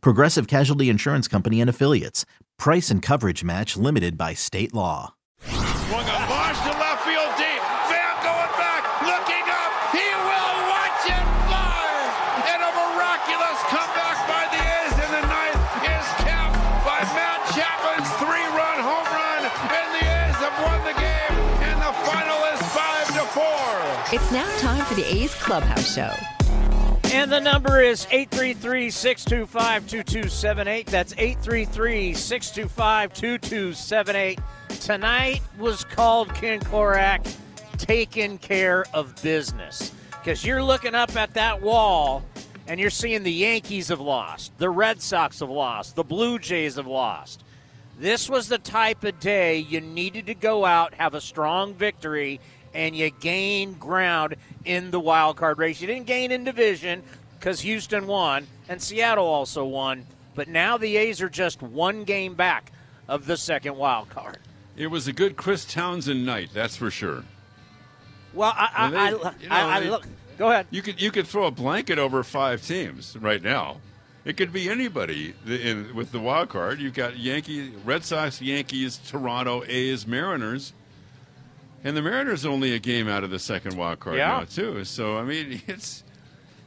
Progressive Casualty Insurance Company and Affiliates. Price and coverage match limited by state law. Swung a launch to left field deep. Van going back, looking up. He will watch it fly. And a miraculous comeback by the A's in the ninth is capped by Matt Chapman's three-run home run. And the A's have won the game. And the final is five to four. It's now time for the A's Clubhouse Show. And the number is 833 625 2278. That's 833 625 2278. Tonight was called Ken Korach taking care of business. Because you're looking up at that wall and you're seeing the Yankees have lost, the Red Sox have lost, the Blue Jays have lost. This was the type of day you needed to go out, have a strong victory, and you gain ground in the wild card race. You didn't gain in division because Houston won and Seattle also won, but now the A's are just one game back of the second wild card. It was a good Chris Townsend night, that's for sure. Well, I, I, they- I, you know, I, I they- look. Go ahead. You could you could throw a blanket over five teams right now. It could be anybody in, with the wild card. You've got Yankee, Red Sox, Yankees, Toronto, A's, Mariners, and the Mariners only a game out of the second wild card Yeah. now too. So I mean, it's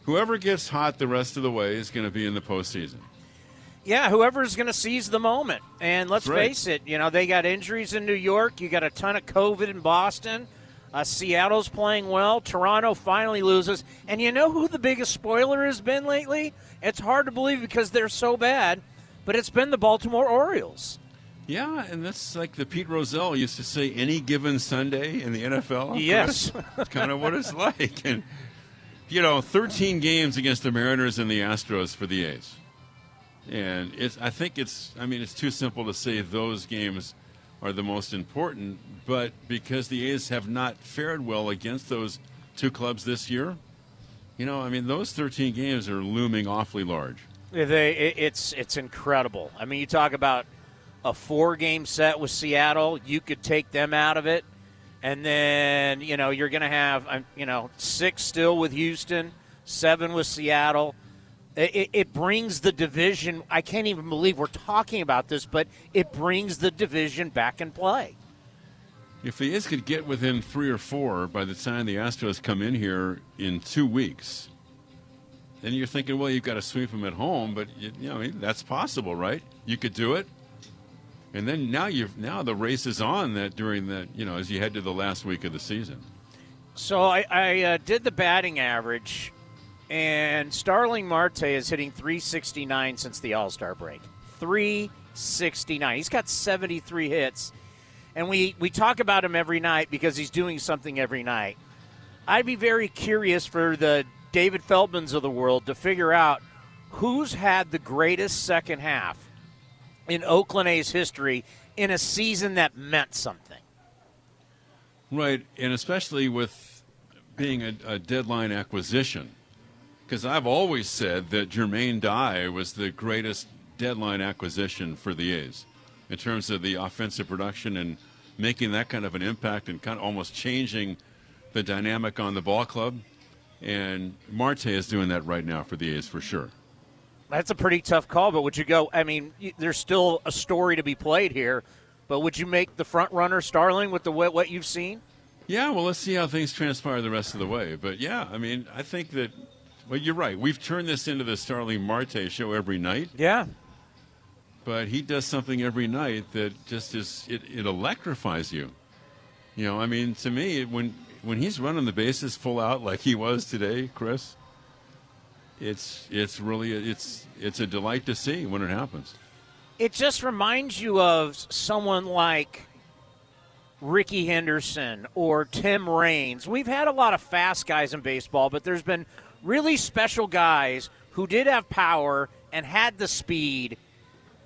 whoever gets hot the rest of the way is going to be in the postseason. Yeah, whoever's going to seize the moment. And let's right. face it, you know, they got injuries in New York. You got a ton of COVID in Boston. Uh, Seattle's playing well. Toronto finally loses. And you know who the biggest spoiler has been lately? It's hard to believe because they're so bad, but it's been the Baltimore Orioles. Yeah, and that's like the Pete Rozelle used to say, any given Sunday in the NFL. Yes. That's kind of what it's like. And, you know, 13 games against the Mariners and the Astros for the A's. And it's, I think it's, I mean, it's too simple to say those games are the most important, but because the A's have not fared well against those two clubs this year, you know, I mean, those 13 games are looming awfully large. They, it's, it's incredible. I mean, you talk about a four-game set with Seattle. You could take them out of it, and then you know you're going to have um, you know six still with Houston, seven with Seattle. It, it, brings the division. I can't even believe we're talking about this, but it brings the division back in play. If the A's could get within three or four by the time the Astros come in here in two weeks, then you're thinking, well, you've got to sweep them at home, but you, you know that's possible, right? You could do it, and then now you have now the race is on that during the you know as you head to the last week of the season. So I, I uh, did the batting average, and Starling Marte is hitting 369 since the All Star break. 369. He's got 73 hits, and we we talk about him every night because he's doing something every night. I'd be very curious for the David Feldmans of the world to figure out who's had the greatest second half in Oakland A's history in a season that meant something. Right, and especially with being a, a deadline acquisition, because I've always said that Jermaine Dye was the greatest deadline acquisition for the A's in terms of the offensive production and making that kind of an impact and kind of almost changing the dynamic on the ball club. And Marte is doing that right now for the A's for sure. That's a pretty tough call, but would you go? I mean, there's still a story to be played here, but would you make the front runner Starling with the what, what you've seen? Yeah, well, let's see how things transpire the rest of the way. But yeah, I mean, I think that, well, you're right. We've turned this into the Starling Marte show every night. Yeah, but he does something every night that just is it, it electrifies you. You know, I mean, to me, when when he's running the bases full out like he was today, Chris, it's it's really it's it's a delight to see when it happens. it just reminds you of someone like Rickey Henderson or Tim Raines. We've had a lot of fast guys in baseball, but there's been really special guys who did have power and had the speed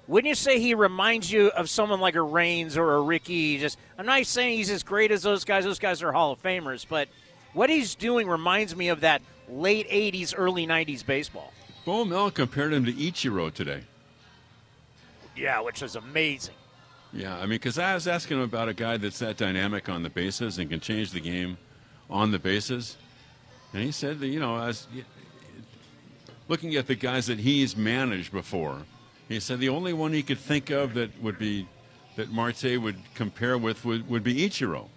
Wouldn't you say he reminds you of someone like a Raines or a Rickey? Just I'm not saying he's as great as those guys. Those guys are Hall of Famers, but what he's doing reminds me of that late '80s, early '90s baseball. Bo Mel compared him to Ichiro today. Yeah, which is amazing. Yeah, I mean, because I was asking him about a guy that's that dynamic on the bases and can change the game on the bases, and he said that you know, as looking at the guys that he's managed before, he said the only one he could think of that would be that Marte would compare with would, would be Ichiro,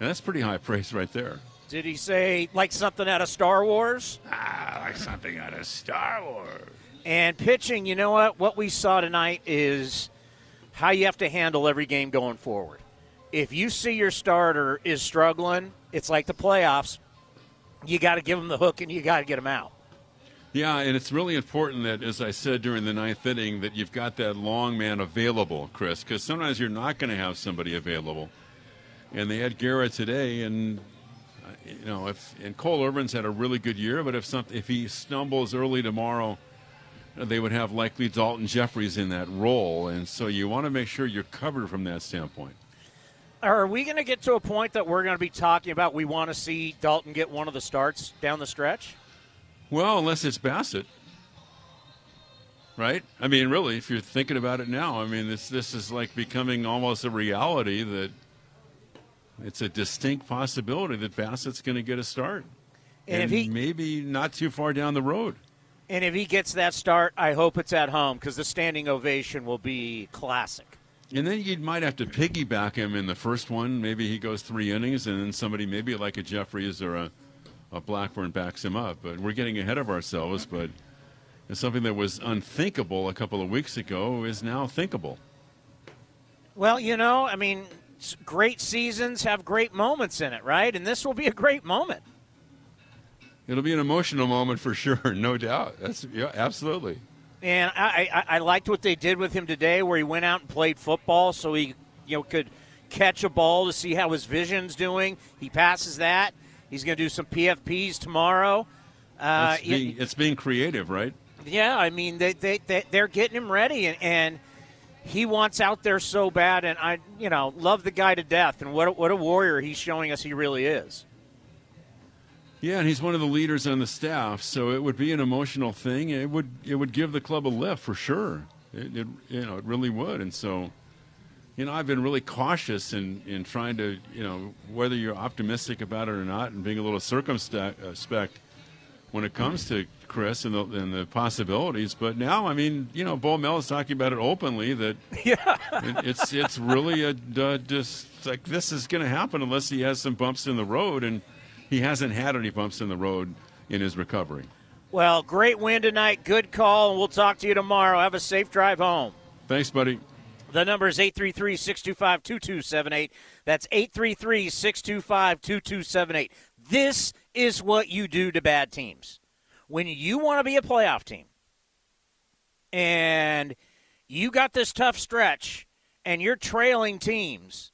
and that's pretty high praise right there. Did he say like something out of Star Wars? Ah, like something out of Star Wars. And pitching, you know what? What we saw tonight is how you have to handle every game going forward. If you see your starter is struggling, it's like the playoffs. You got to give them the hook and you got to get them out. Yeah, and it's really important that, as I said during the ninth inning, that you've got that long man available, Chris, because sometimes you're not going to have somebody available. And they had Guerra today, and you know, if and Cole Irvin's had a really good year, but if some if he stumbles early tomorrow, they would have likely Daulton Jefferies in that role, and so you want to make sure you're covered from that standpoint. Are we going to get to a point that we're going to be talking about we want to see Daulton get one of the starts down the stretch? Well, unless it's Bassitt, Right? I mean, really, if you're thinking about it now, I mean, this this is like becoming almost a reality that it's a distinct possibility that Bassitt's going to get a start. And, and if he maybe not too far down the road. And if he gets that start, I hope it's at home because the standing ovation will be classic. And then you might have to piggyback him in the first one. Maybe he goes three innings, and then somebody, maybe like a Jefferies or a, a Blackburn, backs him up. But we're getting ahead of ourselves. But something that was unthinkable a couple of weeks ago is now thinkable. Well, you know, I mean, great seasons have great moments in it, right? And this will be a great moment. It'll be an emotional moment for sure, no doubt. That's yeah, absolutely. And I, I, I liked what they did with him today, where he went out and played football, so he you know could catch a ball to see how his vision's doing. He passes that. He's going to do some PFPs tomorrow. Uh, it's, being, it's, being, creative, right? Yeah, I mean they they, they they're getting him ready, and, and he wants out there so bad. And I you know love the guy to death, and what a, what a warrior he's showing us he really is. Yeah, and he's one of the leaders on the staff, so it would be an emotional thing. It would it would give the club a lift for sure. It, it you know it really would, and so you know I've been really cautious in in trying to you know whether you're optimistic about it or not, and being a little circumspect uh, when it comes to Chris and the, and the possibilities. But now, I mean, you know, Bo Mel is talking about it openly that yeah, it, it's it's really a uh, just like this is going to happen unless he has some bumps in the road and he hasn't had any bumps in the road in his recovery. Well, great win tonight. Good call, and we'll talk to you tomorrow. Have a safe drive home. Thanks, buddy. The number is 833 625 2278. That's 833 625 2278. This is what you do to bad teams. When you want to be a playoff team and you got this tough stretch and you're trailing teams,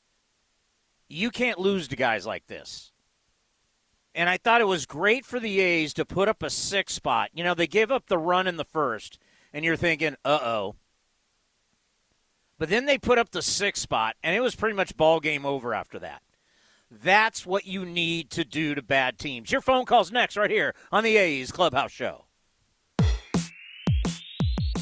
you can't lose to guys like this. And I thought it was great for the A's to put up a six spot. You know, they gave up the run in the first, and you're thinking, uh oh. But then they put up the six spot, and it was pretty much ball game over after that. That's what you need to do to bad teams. Your phone call's next, right here on the A's Clubhouse Show.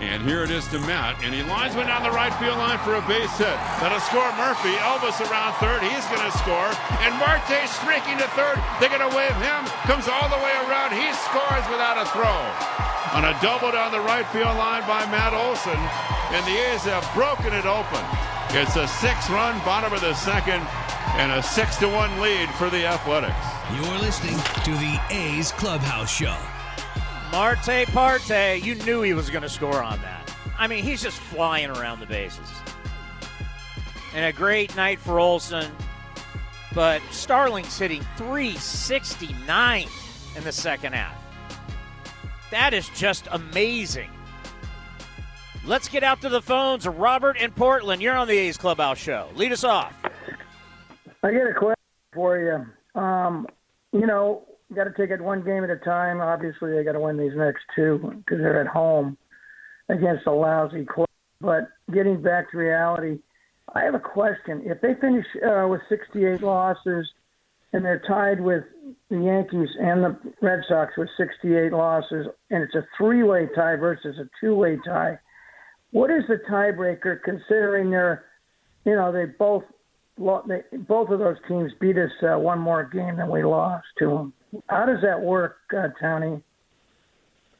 And here it is to Matt, and he lines one down the right field line for a base hit. That'll score Murphy. Elvis around third. He's going to score. And Marte streaking to third. They're going to wave him. Comes all the way around. He scores without a throw. On a double down the right field line by Matt Olson. And the A's have broken it open. It's a six-run bottom of the second and a six to one lead for the Athletics. You're listening to the A's Clubhouse Show. Marte Parte, you knew he was going to score on that. I mean, he's just flying around the bases. And a great night for Olson. But Starling's hitting 369 in the second half. That is just amazing. Let's get out to the phones. Robert in Portland, you're on the A's Clubhouse Show. Lead us off. I got a question for you. Um, you know, you got to take it one game at a time. Obviously, they got to win these next two because they're at home against a lousy club. But getting back to reality, I have a question. If they finish uh, with 68 losses and they're tied with the Yankees and the Red Sox with 68 losses, and it's a three-way tie versus a two-way tie, what is the tiebreaker considering they're, you know, they both both of those teams beat us uh, one more game than we lost to them. How does that work, uh, Tony?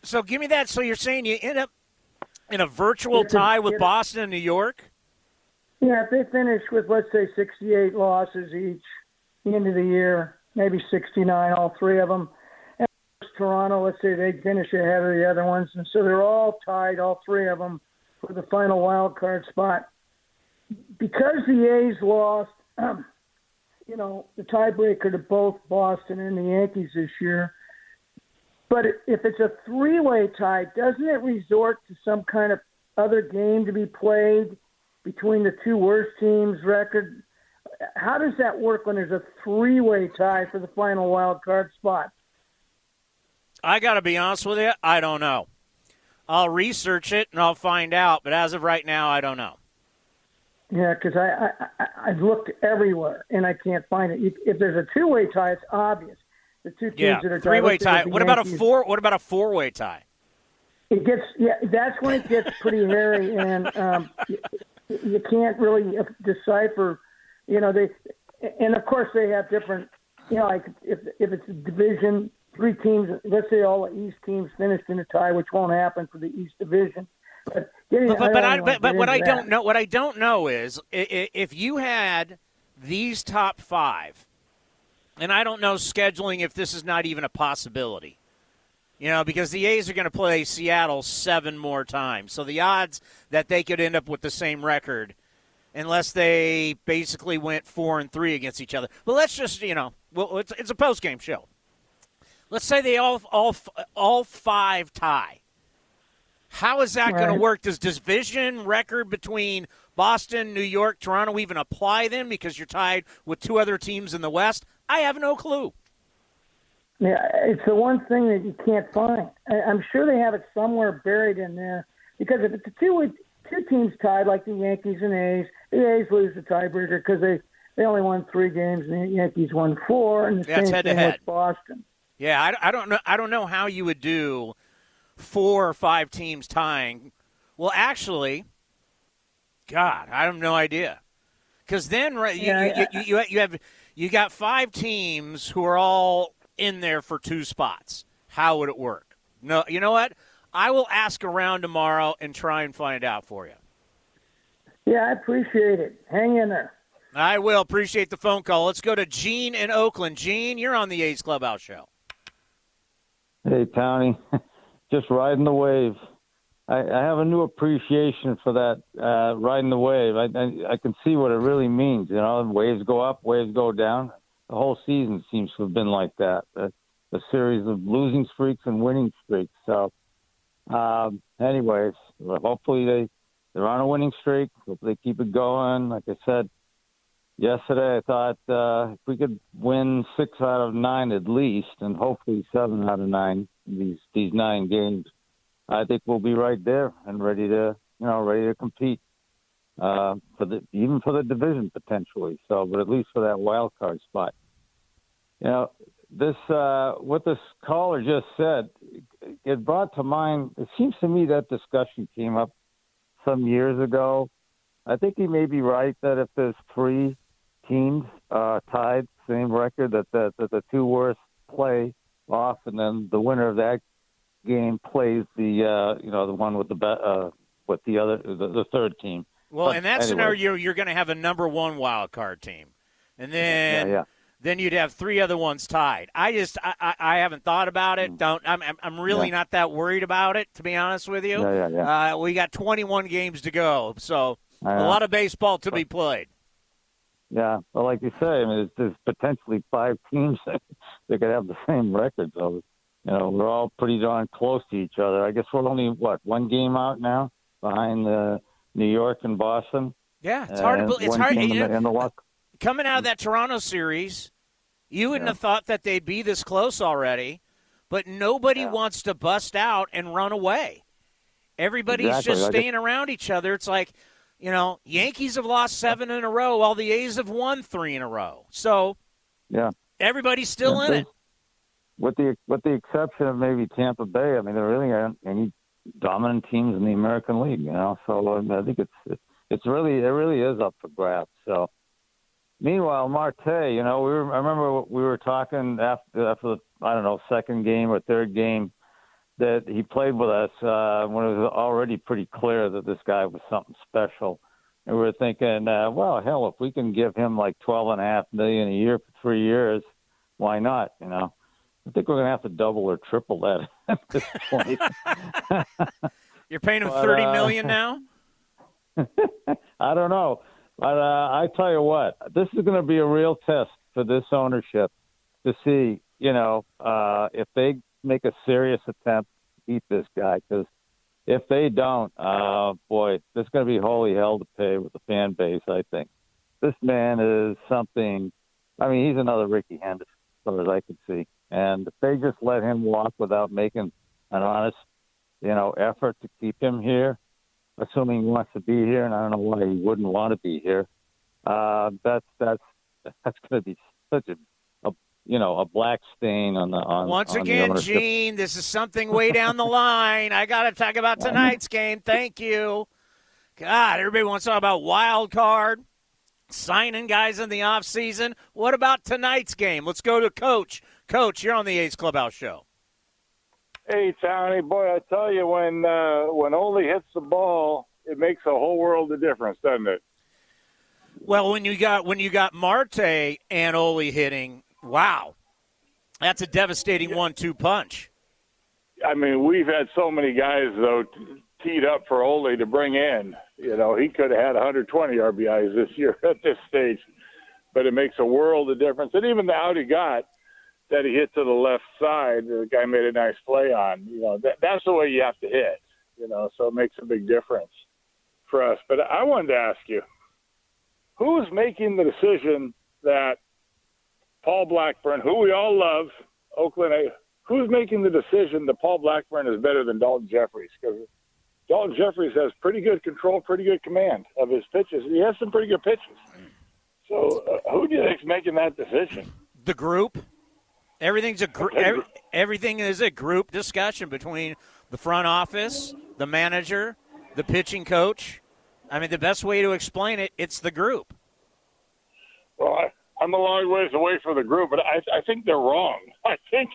So give me that. So you're saying you end up in a virtual tie with Boston and New York? Yeah, if they finish with let's say 68 losses each, the end of the year, maybe 69, all three of them. And Toronto, let's say they finish ahead of the other ones, and so they're all tied, all three of them, for the final wild card spot. Because the A's lost, um, you know, the tiebreaker to both Boston and the Yankees this year. But if it's a three-way tie, doesn't it resort to some kind of other game to be played between the two worst teams' record? How does that work when there's a three-way tie for the final wild card spot? I got to be honest with you, I don't know. I'll research it and I'll find out, but as of right now, I don't know. Yeah, because I, I I've looked everywhere and I can't find it. If, there's a two way tie, it's obvious. The two teams yeah, that are three way tie. What about a four? What about a four way tie? It gets yeah. That's when it gets pretty hairy, and um, you, you can't really decipher. You know they, and of course they have different. You know, like if if it's a division, three teams. Let's say all the East teams finished in a tie, which won't happen for the East Division. But but but, but, I, but, but what I that. don't know what I don't know is if you had these top five, and I don't know scheduling if this is not even a possibility. You know, because the A's are going to play Seattle seven more times. So the odds that they could end up with the same record, unless they basically went four and three against each other. But let's just, you know, well, it's, it's a post game show. Let's say they all all all five tie. How is that right. going to work? Does division record between Boston, New York, Toronto even apply then because you're tied with two other teams in the West? I have no clue. Yeah, it's the one thing that you can't find. I'm sure they have it somewhere buried in there because if it's two two teams tied like the Yankees and A's, the A's lose the tiebreaker because they they only won three games and the Yankees won four, and the yeah, same head thing head. with Boston. Yeah, I, I don't know. I don't know how you would do four or five teams tying. Well, actually, God, I have no idea. Because then, right, you, yeah, you, you, you, have you got five teams who are all in there for two spots. How would it work? No, you know what? I will ask around tomorrow and try and find out for you. Yeah, I appreciate it. Hang in there. I will appreciate the phone call. Let's go to Gene in Oakland. Gene, you're on the A's Clubhouse show. Hey, Tony. just riding the wave. I, I have a new appreciation for that uh, riding the wave. I, I I can see what it really means. You know, waves go up, waves go down. The whole season seems to have been like that. A, a series of losing streaks and winning streaks. So, um, anyways, hopefully they they're on a winning streak. Hopefully they keep it going. Like I said yesterday, I thought uh, if we could win six out of nine at least, and hopefully seven out of nine these these nine games, I think we'll be right there and ready to you know ready to compete uh, for the even for the division potentially. So, but at least for that wild card spot. You know, this uh, what this caller just said, it brought to mind. It seems to me that discussion came up some years ago. I think he may be right that if there's three teams uh, tied, same record, that the, that the two worst play off, and then the winner of that game plays the uh, you know the one with the be- uh, with the other the, the third team. Well, But in that anyway. scenario, you're going to have a number one wild card team, and then Yeah, yeah. then you'd have three other ones tied. I just I, I, I haven't thought about it. Don't I'm I'm- really Mm. Yeah. not that worried about it to be honest with you. Yeah, yeah, yeah. Uh, we got 21 games to go, so a lot of baseball to be played. Yeah, well, like you say, I mean, there's, there's potentially five teams that, that could have the same record. So, you know, we're all pretty darn close to each other. I guess we're only what one game out now behind the New York and Boston. Yeah, it's hard to believe. It's hard. you know, the lock. Uh, coming out of that Toronto series, you wouldn't Yeah. have thought that they'd be this close already, but nobody Yeah. wants to bust out and run away. Everybody's Exactly. just staying around each other. It's like, you know, Yankees have lost seven in a row, while the A's have won three in a row. So Yeah. everybody's still Yeah, in they- it. With the with the exception of maybe Tampa Bay, I mean, there really aren't any dominant teams in the American League. You know, so I, think it's it's really it really is up for grabs. So, meanwhile, Marte, you know, we were, I remember we were talking after after the I don't know second game or third game that he played with us uh, when it was already pretty clear that this guy was something special. And we were thinking, uh, well, hell, if we can give him like twelve and a half million a year for three years, why not? You know, I think we're going to have to double or triple that at this point. You're paying him But, thirty uh, million now. I don't know, but uh, I tell you what, this is going to be a real test for this ownership to see, you know, uh, if they make a serious attempt to beat this guy. Because if they don't, uh, boy, there's going to be holy hell to pay with the fan base. I think this man is something. I mean, he's another Rickey Henderson, as far as I can see. And if they just let him walk without making an honest, you know, effort to keep him here, assuming he wants to be here, and I don't know why he wouldn't want to be here. Uh, that's that's that's going to be such a, a you know a black stain on the on Once on again, ownership. Gene, this is something way down the line. I got to talk about tonight's game. Thank you. God, everybody wants to talk about wild card, signing guys in the off season. What about tonight's game? Let's go to Coach. Coach, you're on the A's Clubhouse show. Hey, Tony, boy, I tell you, when uh, when Ole hits the ball, it makes a whole world of difference, doesn't it? Well, when you got when you got Marte and Ole hitting, wow, that's a devastating one-two punch. I mean, we've had so many guys though teed up for Ole to bring in. You know, he could have had 120 RBIs this year at this stage, but it makes a world of difference. And even the out he got that he hit to the left side, the guy made a nice play on. You know, that, that's the way you have to hit. You know, so it makes a big difference for us. But I wanted to ask you, who's making the decision that Paul Blackburn, who we all love, Oakland, who's making the decision that Paul Blackburn is better than Daulton Jefferies? Because Daulton Jefferies has pretty good control, pretty good command of his pitches. He has some pretty good pitches. So uh, who do you think's making that decision? The group. Everything's a every, everything is a group discussion between the front office, the manager, the pitching coach. I mean, the best way to explain it, it's the group. Well, I, I'm a long ways away from the group, but I, I think they're wrong. I think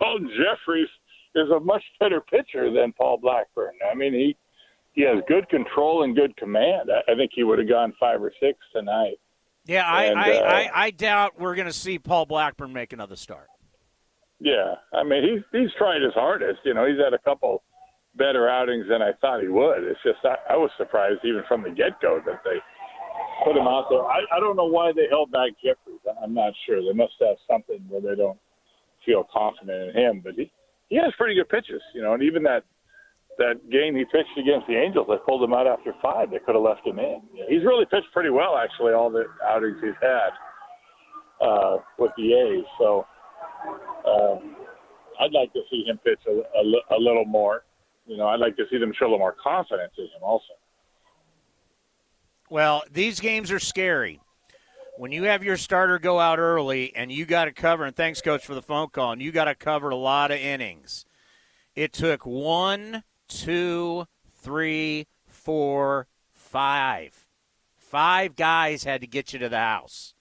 Daulton Jefferies is a much better pitcher than Paul Blackburn. I mean, he he has good control and good command. I, I think he would have gone five or six tonight. Yeah, I, And, I, uh, I, I doubt we're going to see Paul Blackburn make another start. Yeah, I mean he's he's tried his hardest. You know, he's had a couple better outings than I thought he would. It's just I, I was surprised even from the get go that they put him out there. I, I don't know why they held back Jefferies. I'm not sure. They must have something where they don't feel confident in him. But he he has pretty good pitches. You know, and even that that game he pitched against the Angels, they pulled him out after five. They could have left him in. He's really pitched pretty well actually. All the outings he's had uh, with the A's. So. Um, I'd like to see him pitch a, a, a little more. You know, I'd like to see them show a little more confidence in him also. Well, these games are scary. when you have your starter go out early and you got to cover, and thanks, coach, for the phone call, and you got to cover a lot of innings. It took one, two, three, four, five. Five guys had to get you to the house.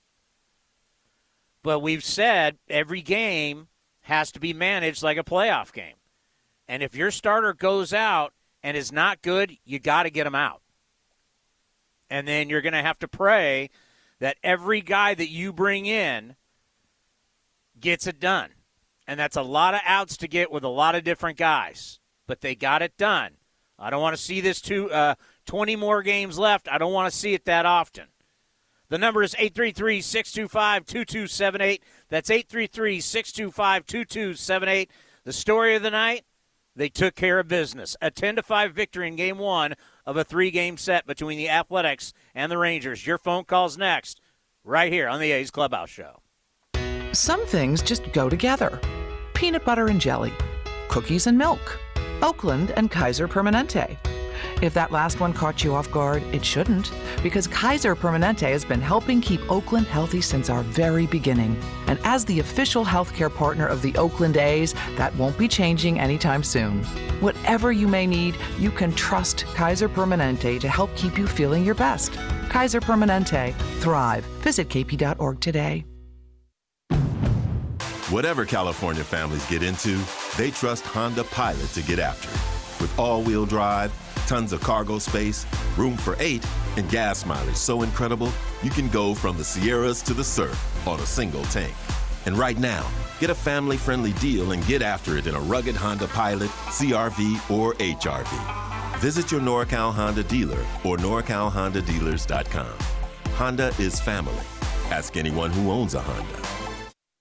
But we've said every game has to be managed like a playoff game. And if your starter goes out and is not good, you got to get him out. And then you're going to have to pray that every guy that you bring in gets it done. And that's a lot of outs to get with a lot of different guys. But they got it done. I don't want to see this two, uh, 20 more games left. I don't want to see it that often. The number is 833 625 2278. That's 833 625 2278. The story of the night they took care of business. A 10 to 5 victory in game one of a three game set between the Athletics and the Rangers. Your phone calls next, right here on the A's Clubhouse Show. Some things just go together peanut butter and jelly, cookies and milk, Oakland and Kaiser Permanente. If that last one caught you off guard, it shouldn't, because Kaiser Permanente has been helping keep Oakland healthy since our very beginning. And as the official healthcare partner of the Oakland A's, that won't be changing anytime soon. Whatever you may need, you can trust Kaiser Permanente to help keep you feeling your best. Kaiser Permanente. Thrive. Visit kp.org today. Whatever California families get into, they trust Honda Pilot to get after it. With all wheel drive, tons of cargo space, room for eight, and gas mileage so incredible you can go from the Sierras to the surf on a single tank. And right now, get a family friendly deal and get after it in a rugged Honda Pilot, CRV, or HRV. Visit your NorCal Honda dealer or NorCalHondaDealers.com. Honda is family. Ask anyone who owns a Honda.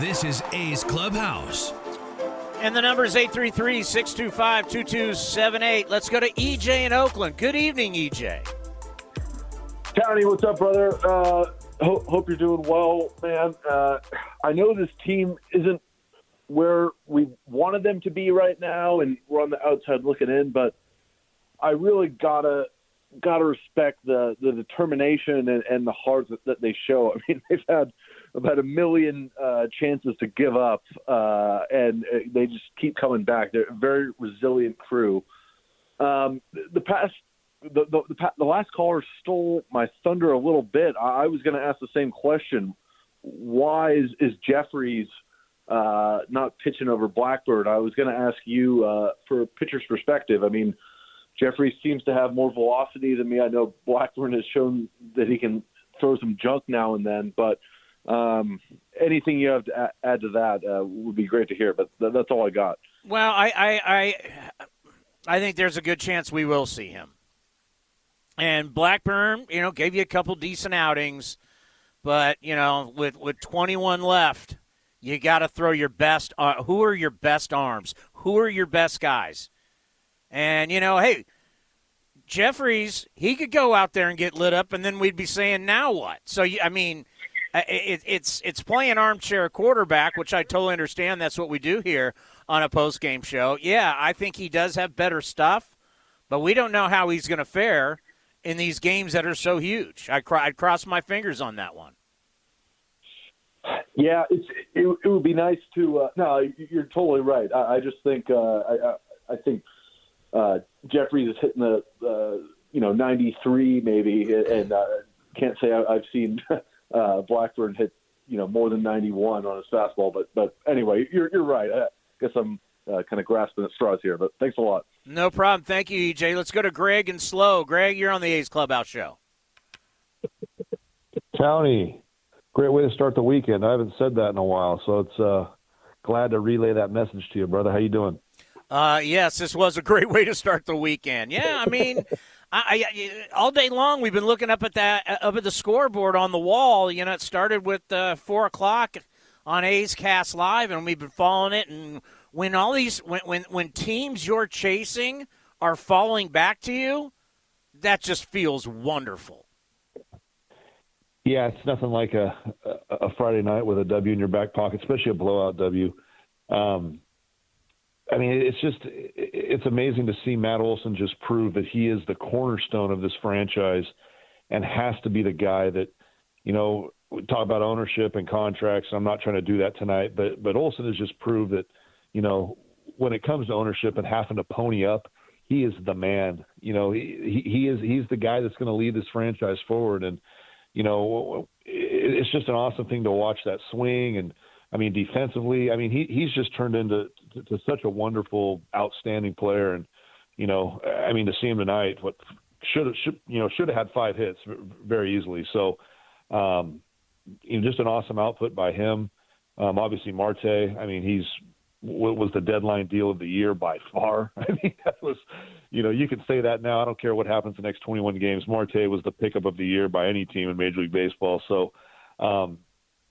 This is A's Clubhouse. And the number is 833 625 2278. Let's go to EJ in Oakland. Good evening, EJ. Tony, what's up, brother? Uh, ho- hope you're doing well, man. Uh, I know this team isn't where we wanted them to be right now, and we're on the outside looking in, but I really gotta gotta respect the the determination and, and the heart that, that they show. I mean, they've had about a million uh, chances to give up, uh, and uh, they just keep coming back. They're a very resilient crew. Um, the past, the, the the the last caller stole my thunder a little bit. I, I was going to ask the same question. Why is is Jefferies uh, not pitching over Blackbird? I was going to ask you uh, for a pitcher's perspective. I mean. Jefferies seems to have more velocity than me. I know Blackburn has shown that he can throw some junk now and then, but um, anything you have to add to that uh, would be great to hear. But th- that's all I got. Well, I, I, I, I think there's a good chance we will see him. And Blackburn, you know, gave you a couple decent outings, but you know, with with 21 left, you got to throw your best. Uh, who are your best arms? Who are your best guys? And you know, hey, Jefferies, he could go out there and get lit up, and then we'd be saying, now what? So I mean, it, it's it's playing armchair quarterback, which I totally understand. That's what we do here on a post game show. Yeah, I think he does have better stuff, but we don't know how he's going to fare in these games that are so huge. I cry, I'd cross my fingers on that one. Yeah, it, it would be nice to. Uh, no, you're totally right. I, I just think uh, I, I think uh, Jefferies is hitting the uh, you know, 93 maybe, and uh, can't say I, I've seen uh, Blackburn hit, you know, more than 91 on his fastball. But but anyway, you're you're right. I guess I'm uh, kind of grasping at straws here. But thanks a lot. No problem. Thank you, EJ. Let's go to Greg and Slow. Greg, you're on the A's Clubhouse show. Townie, great way to start the weekend. I haven't said that in a while, so it's uh, glad to relay that message to you, brother. How you doing? Uh, yes, this was a great way to start the weekend. Yeah, I mean, I, I, all day long we've been looking up at that up at the scoreboard on the wall. You know, it started with uh, four o'clock on A's Cast Live, and we've been following it. And when all these when when when teams you're chasing are falling back to you, that just feels wonderful. Yeah, it's nothing like a, a Friday night with a W in your back pocket, especially a blowout W. Um, I mean, it's just it's amazing to see Matt Olson just prove that he is the cornerstone of this franchise, and has to be the guy that, you know, we talk about ownership and contracts. I'm not trying to do that tonight, but but Olson has just proved that, you know, when it comes to ownership and having to pony up, he is the man. You know, he he is he's the guy that's going to lead this franchise forward, and you know, it's just an awesome thing to watch that swing and I mean, defensively, I mean, he he's just turned into to, such a wonderful, outstanding player, and you know, I mean, to see him tonight, what should have should you know should have had five hits very easily. So, um, you know, just an awesome output by him. Um, obviously, Marte. I mean, he's what was the deadline deal of the year by far. I mean, that was, you know, you can say that now. I don't care what happens the next 21 games. Marte was the pickup of the year by any team in Major League Baseball. So, um,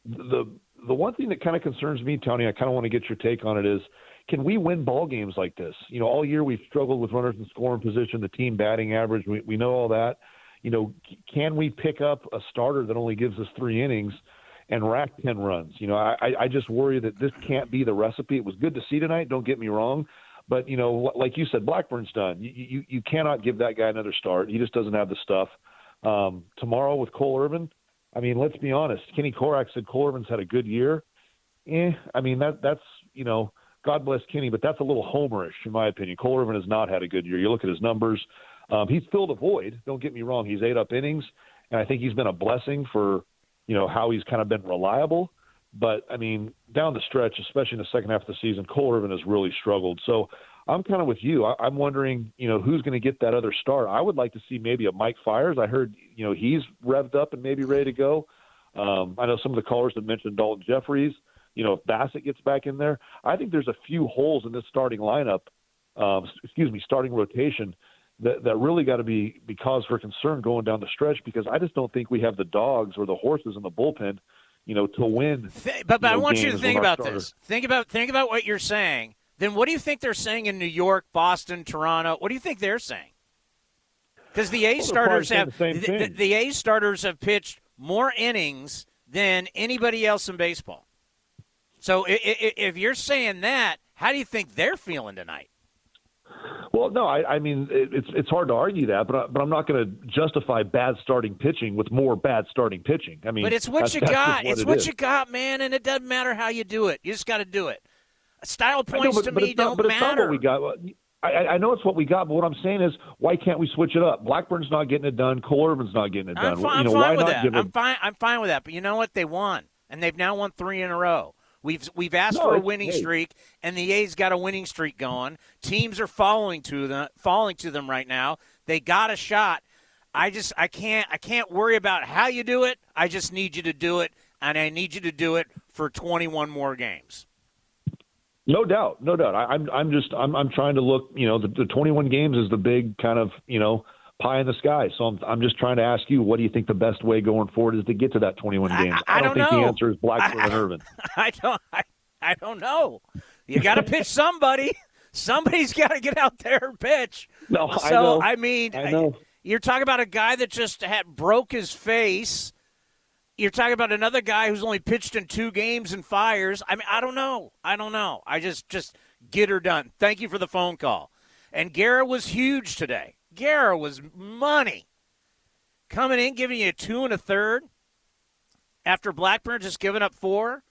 the the one thing that kind of concerns me, Tony, I kind of want to get your take on it is can we win ball games like this? You know, all year we've struggled with runners in scoring position, the team batting average. We, we know all that. You know, can we pick up a starter that only gives us three innings and rack 10 runs? You know, I, I just worry that this can't be the recipe. It was good to see tonight, don't get me wrong. But, you know, like you said, Blackburn's done. You, you, you cannot give that guy another start. He just doesn't have the stuff. Um, tomorrow with Cole Irvin, I mean, let's be honest. Kenny Korach said Cole Irvin's had a good year. Eh, I mean that that's you know, God bless Kenny, but that's a little homerish in my opinion. Cole Irvin has not had a good year. You look at his numbers. Um, he's filled a void. Don't get me wrong. He's ate up innings, and I think he's been a blessing for you know how he's kind of been reliable. But I mean, down the stretch, especially in the second half of the season, Cole Irvin has really struggled. So I'm kind of with you. I, I'm wondering, you know, who's going to get that other start. I would like to see maybe a Mike Fiers. I heard, you know, he's revved up and maybe ready to go. Um, I know some of the callers that mentioned Daulton Jefferies. You know, if Bassitt gets back in there, I think there's a few holes in this starting lineup. Um, excuse me, starting rotation that that really got to be be cause for concern going down the stretch because I just don't think we have the dogs or the horses in the bullpen, you know, to win. But, but know, I want you to think about starter. this. Think about think about what you're saying. Then what do you think they're saying in New York, Boston, Toronto? What do you think they're saying? Because the A Well, starters have the the, the A starters have pitched more innings than anybody else in baseball. So if you're saying that, how do you think they're feeling tonight? Well, no, I, I mean it, it's it's hard to argue that, but I, but I'm not going to justify bad starting pitching with more bad starting pitching. I mean, But it's what you got. what It's it what is. you got, man, and it doesn't matter how you do it. You just got to do it. Style I know, points but, to but me it's not, don't but it's not what we got. I, I- I know it's what we got, but what I'm saying is, why can't we switch it up? Blackburn's not getting it done. Cole Irvin's not getting it done. I'm, fi- you know, I'm fine with that. I'm fine. I'm fine with that. But you know what? They won, and they've now won three in a row. We've we've asked No, for a winning hey. streak, and the A's got a winning streak going. Teams are following to them, falling to them right now. They got a shot. I just I can't I can't worry about how you do it. I just need you to do it, and I need you to do it for 21 more games. No doubt, no doubt. I, I'm I'm just I'm I'm trying to look. You know, the, the 21 games is the big kind of you know pie in the sky. So I'm I'm just trying to ask you, what do you think the best way going forward is to get to that 21 games? I don't, don't think know. the answer is Blackburn and Irvin. I don't I, I don't know. You got to pitch somebody. Somebody's got to get out there and pitch. No, I so know. mean, I know. you're talking about a guy that just had broke his face. You're talking about another guy who's only pitched in two games and fires. I mean, I don't know. I don't know. I just just get her done. Thank you for the phone call. And Guerra was huge today. Guerra was money. Coming in, giving you a two and a third after Blackburn just giving up four,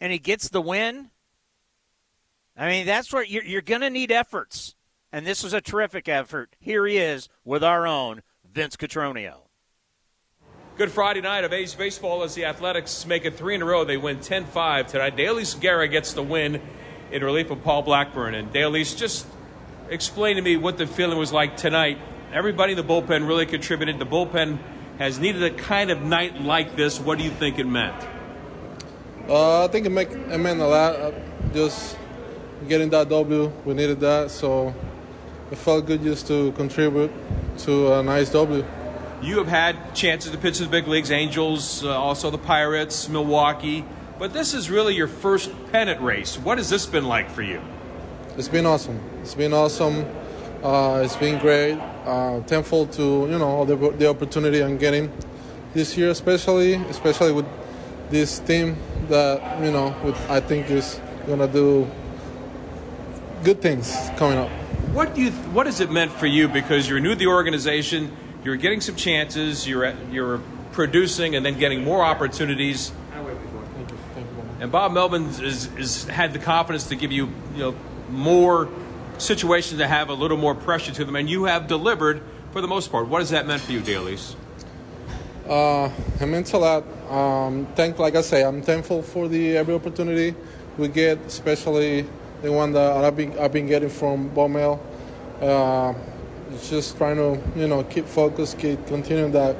and he gets the win. I mean, that's where you're, you're going to need efforts. And this was a terrific effort. Here he is with our own Vince Cotroneo. Good Friday night of A's baseball as the Athletics make it three in a row. They win 10 5 tonight. Deolis Guerra gets the win in relief of Paul Blackburn. And Deilis, just explain to me what the feeling was like tonight. Everybody in the bullpen really contributed. The bullpen has needed a kind of night like this. What do you think it meant? Uh, I think it, make, it meant a lot. Uh, just getting that W, we needed that. So it felt good just to contribute to a nice W. You have had chances to pitch in the big leagues, Angels, uh, also the Pirates, Milwaukee, but this is really your first pennant race. What has this been like for you? It's been awesome. It's been awesome. Uh, it's been great. Uh, thankful to you know the, the opportunity I'm getting this year, especially especially with this team that you know with, I think is gonna do good things coming up. What do you? What has it meant for you? Because you're new to the organization you're getting some chances, you're, you're producing and then getting more opportunities. And Bob Melvin is, is had the confidence to give you, you know, more situations to have a little more pressure to them, and you have delivered for the most part. What has that meant for you, Deolis? Uh, it meant a lot. Um, thank, like I say, I'm thankful for the every opportunity we get, especially the one that I've been I've been getting from Bob Mel. Uh, it's just trying to, you know, keep focused, keep continuing that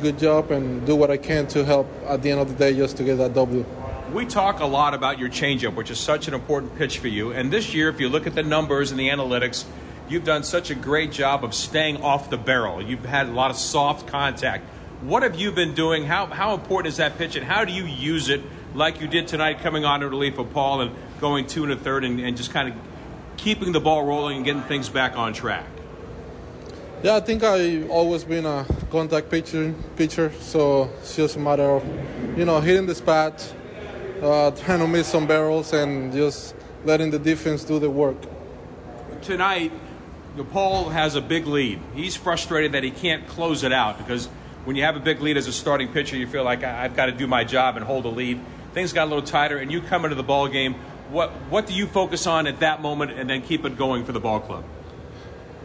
good job, and do what I can to help at the end of the day just to get that W. We talk a lot about your changeup, which is such an important pitch for you. And this year, if you look at the numbers and the analytics, you've done such a great job of staying off the barrel. You've had a lot of soft contact. What have you been doing? How, how important is that pitch, and how do you use it like you did tonight, coming on in relief of Paul and going two and a third, and, and just kind of keeping the ball rolling and getting things back on track? Yeah, I think I always been a contact pitcher, pitcher. So it's just a matter of, you know, hitting the spot, uh, trying to miss some barrels, and just letting the defense do the work. Tonight, Paul has a big lead. He's frustrated that he can't close it out because when you have a big lead as a starting pitcher, you feel like I've got to do my job and hold a lead. Things got a little tighter, and you come into the ball game. What what do you focus on at that moment, and then keep it going for the ball club?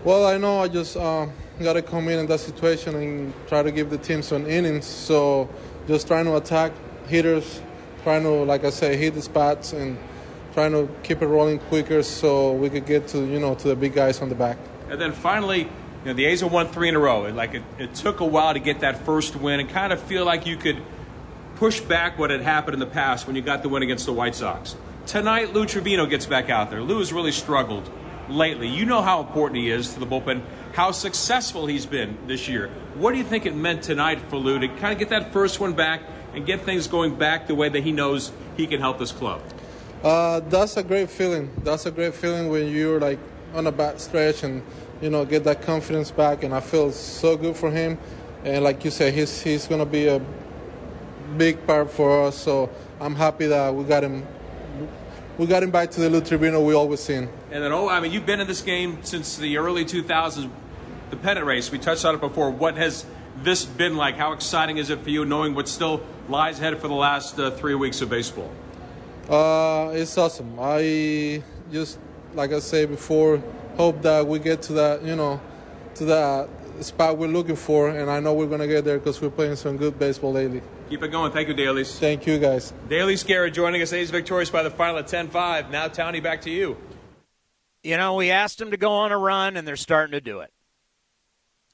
Well, I know I just uh, got to come in in that situation and try to give the team some innings. So just trying to attack hitters, trying to, like I say, hit the spots and trying to keep it rolling quicker so we could get to, you know, to the big guys on the back. And then finally, you know, the A's have won three in a row. It, like it, it took a while to get that first win and kind of feel like you could push back what had happened in the past when you got the win against the White Sox. Tonight, Lou Trivino gets back out there. Lou has really struggled lately. You know how important he is to the bullpen, how successful he's been this year. What do you think it meant tonight for Lou to kind of get that first one back and get things going back the way that he knows he can help this club? Uh, that's a great feeling. That's a great feeling when you're like on a bad stretch and you know get that confidence back. And I feel so good for him. And like you said, he's he's gonna be a big part for us. So I'm happy that we got him we got him back to the little Trivino we always seen. And then, oh, I mean, you've been in this game since the early 2000s, the pennant race. We touched on it before. What has this been like? How exciting is it for you knowing what still lies ahead for the last uh, three weeks of baseball? Uh, it's awesome. I just, like I said before, hope that we get to that, you know, to that spot we're looking for, and I know we're going to get there because we're playing some good baseball lately. Keep it going. Thank you, Deolis. Thank you, guys. Deolis Guerra joining us. A's victorious by the final at 10 5. Now, Townie, back to you. You know, we asked them to go on a run, and they're starting to do it.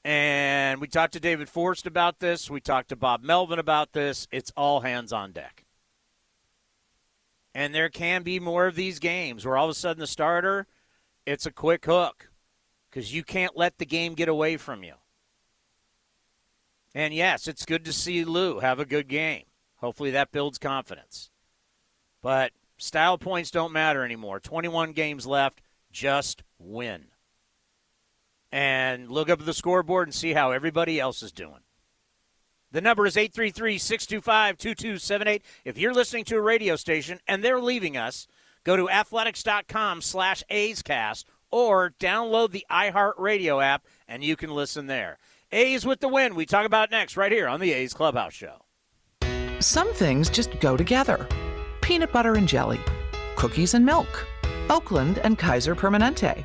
And we talked to David Forst about this. We talked to Bob Melvin about this. It's all hands on deck. And there can be more of these games where all of a sudden the starter, it's a quick hook because you can't let the game get away from you. And yes, it's good to see Lou have a good game. Hopefully that builds confidence. But style points don't matter anymore. 21 games left. Just win. And look up at the scoreboard and see how everybody else is doing. The number is 833 625 2278. If you're listening to a radio station and they're leaving us, go to athletics.com slash A'scast or download the iHeartRadio app and you can listen there. A's with the win. We talk about next right here on the A's Clubhouse Show. Some things just go together peanut butter and jelly, cookies and milk, Oakland and Kaiser Permanente.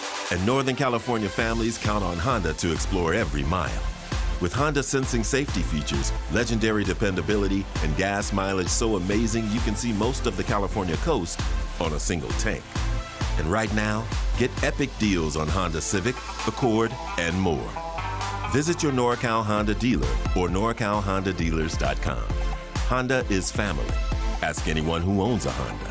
and Northern California families count on Honda to explore every mile. With Honda sensing safety features, legendary dependability, and gas mileage so amazing you can see most of the California coast on a single tank. And right now, get epic deals on Honda Civic, Accord, and more. Visit your NorCal Honda dealer or NorCalHondaDealers.com. Honda is family. Ask anyone who owns a Honda.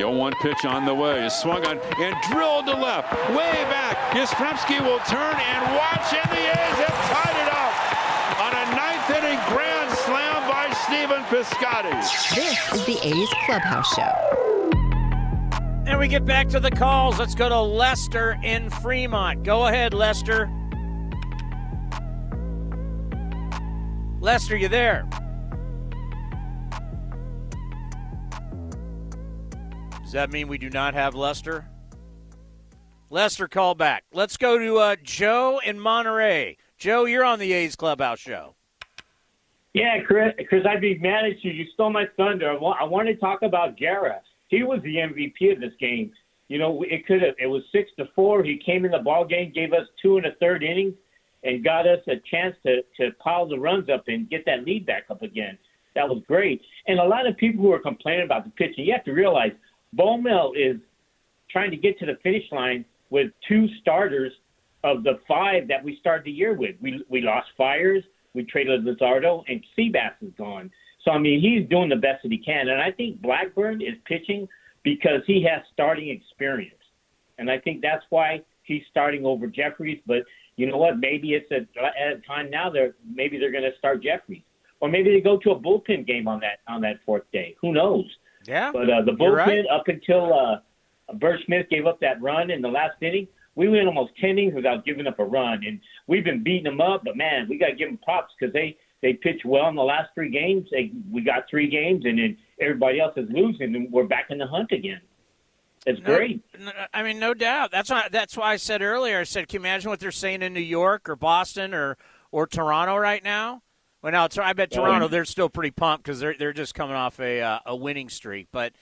The 0-1 pitch on the way is swung on and drilled to left, way back. Yastrzemski will turn and watch, and the A's have tied it up on a ninth inning grand slam by Stephen Piscotty. This is the A's Clubhouse Show. And we get back to the calls. Let's go to Lester in Fremont. Go ahead, Lester. Lester, you there? Does that mean we do not have Lester? Lester, call back. Let's go to uh, Joe in Monterey. Joe, you're on the A's Clubhouse show. Yeah, Chris, Chris, I'd be mad at you. You stole my thunder. I want, I want to talk about Guerra. He was the MVP of this game. You know, it could have. It was six to four. He came in the ball game, gave us two in the third inning, and got us a chance to to pile the runs up and get that lead back up again. That was great. And a lot of people who are complaining about the pitching, you have to realize Bowmel is trying to get to the finish line with two starters of the five that we started the year with. We we lost Fiers, we traded Luzardo, and Seabass is gone. So I mean, he's doing the best that he can, and I think Blackburn is pitching because he has starting experience, and I think that's why he's starting over Jefferies. But you know what? Maybe it's a, at a time now. They're maybe they're going to start Jefferies, or maybe they go to a bullpen game on that on that fourth day. Who knows? Yeah, But uh, the bullpen right. up until uh, Burch Smith gave up that run in the last inning, we went almost ten innings without giving up a run, and we've been beating them up. But man, we got to give them props because they they pitched well in the last three games. They, we got three games, and then everybody else is losing, and we're back in the hunt again. It's No- great. no- I mean, no doubt. That's why. That's why I said earlier. I said, can you imagine what they're saying in New York or Boston or or Toronto right now? Well, now I bet Toronto they're still pretty pumped because they're they're just coming off a uh, a winning streak. But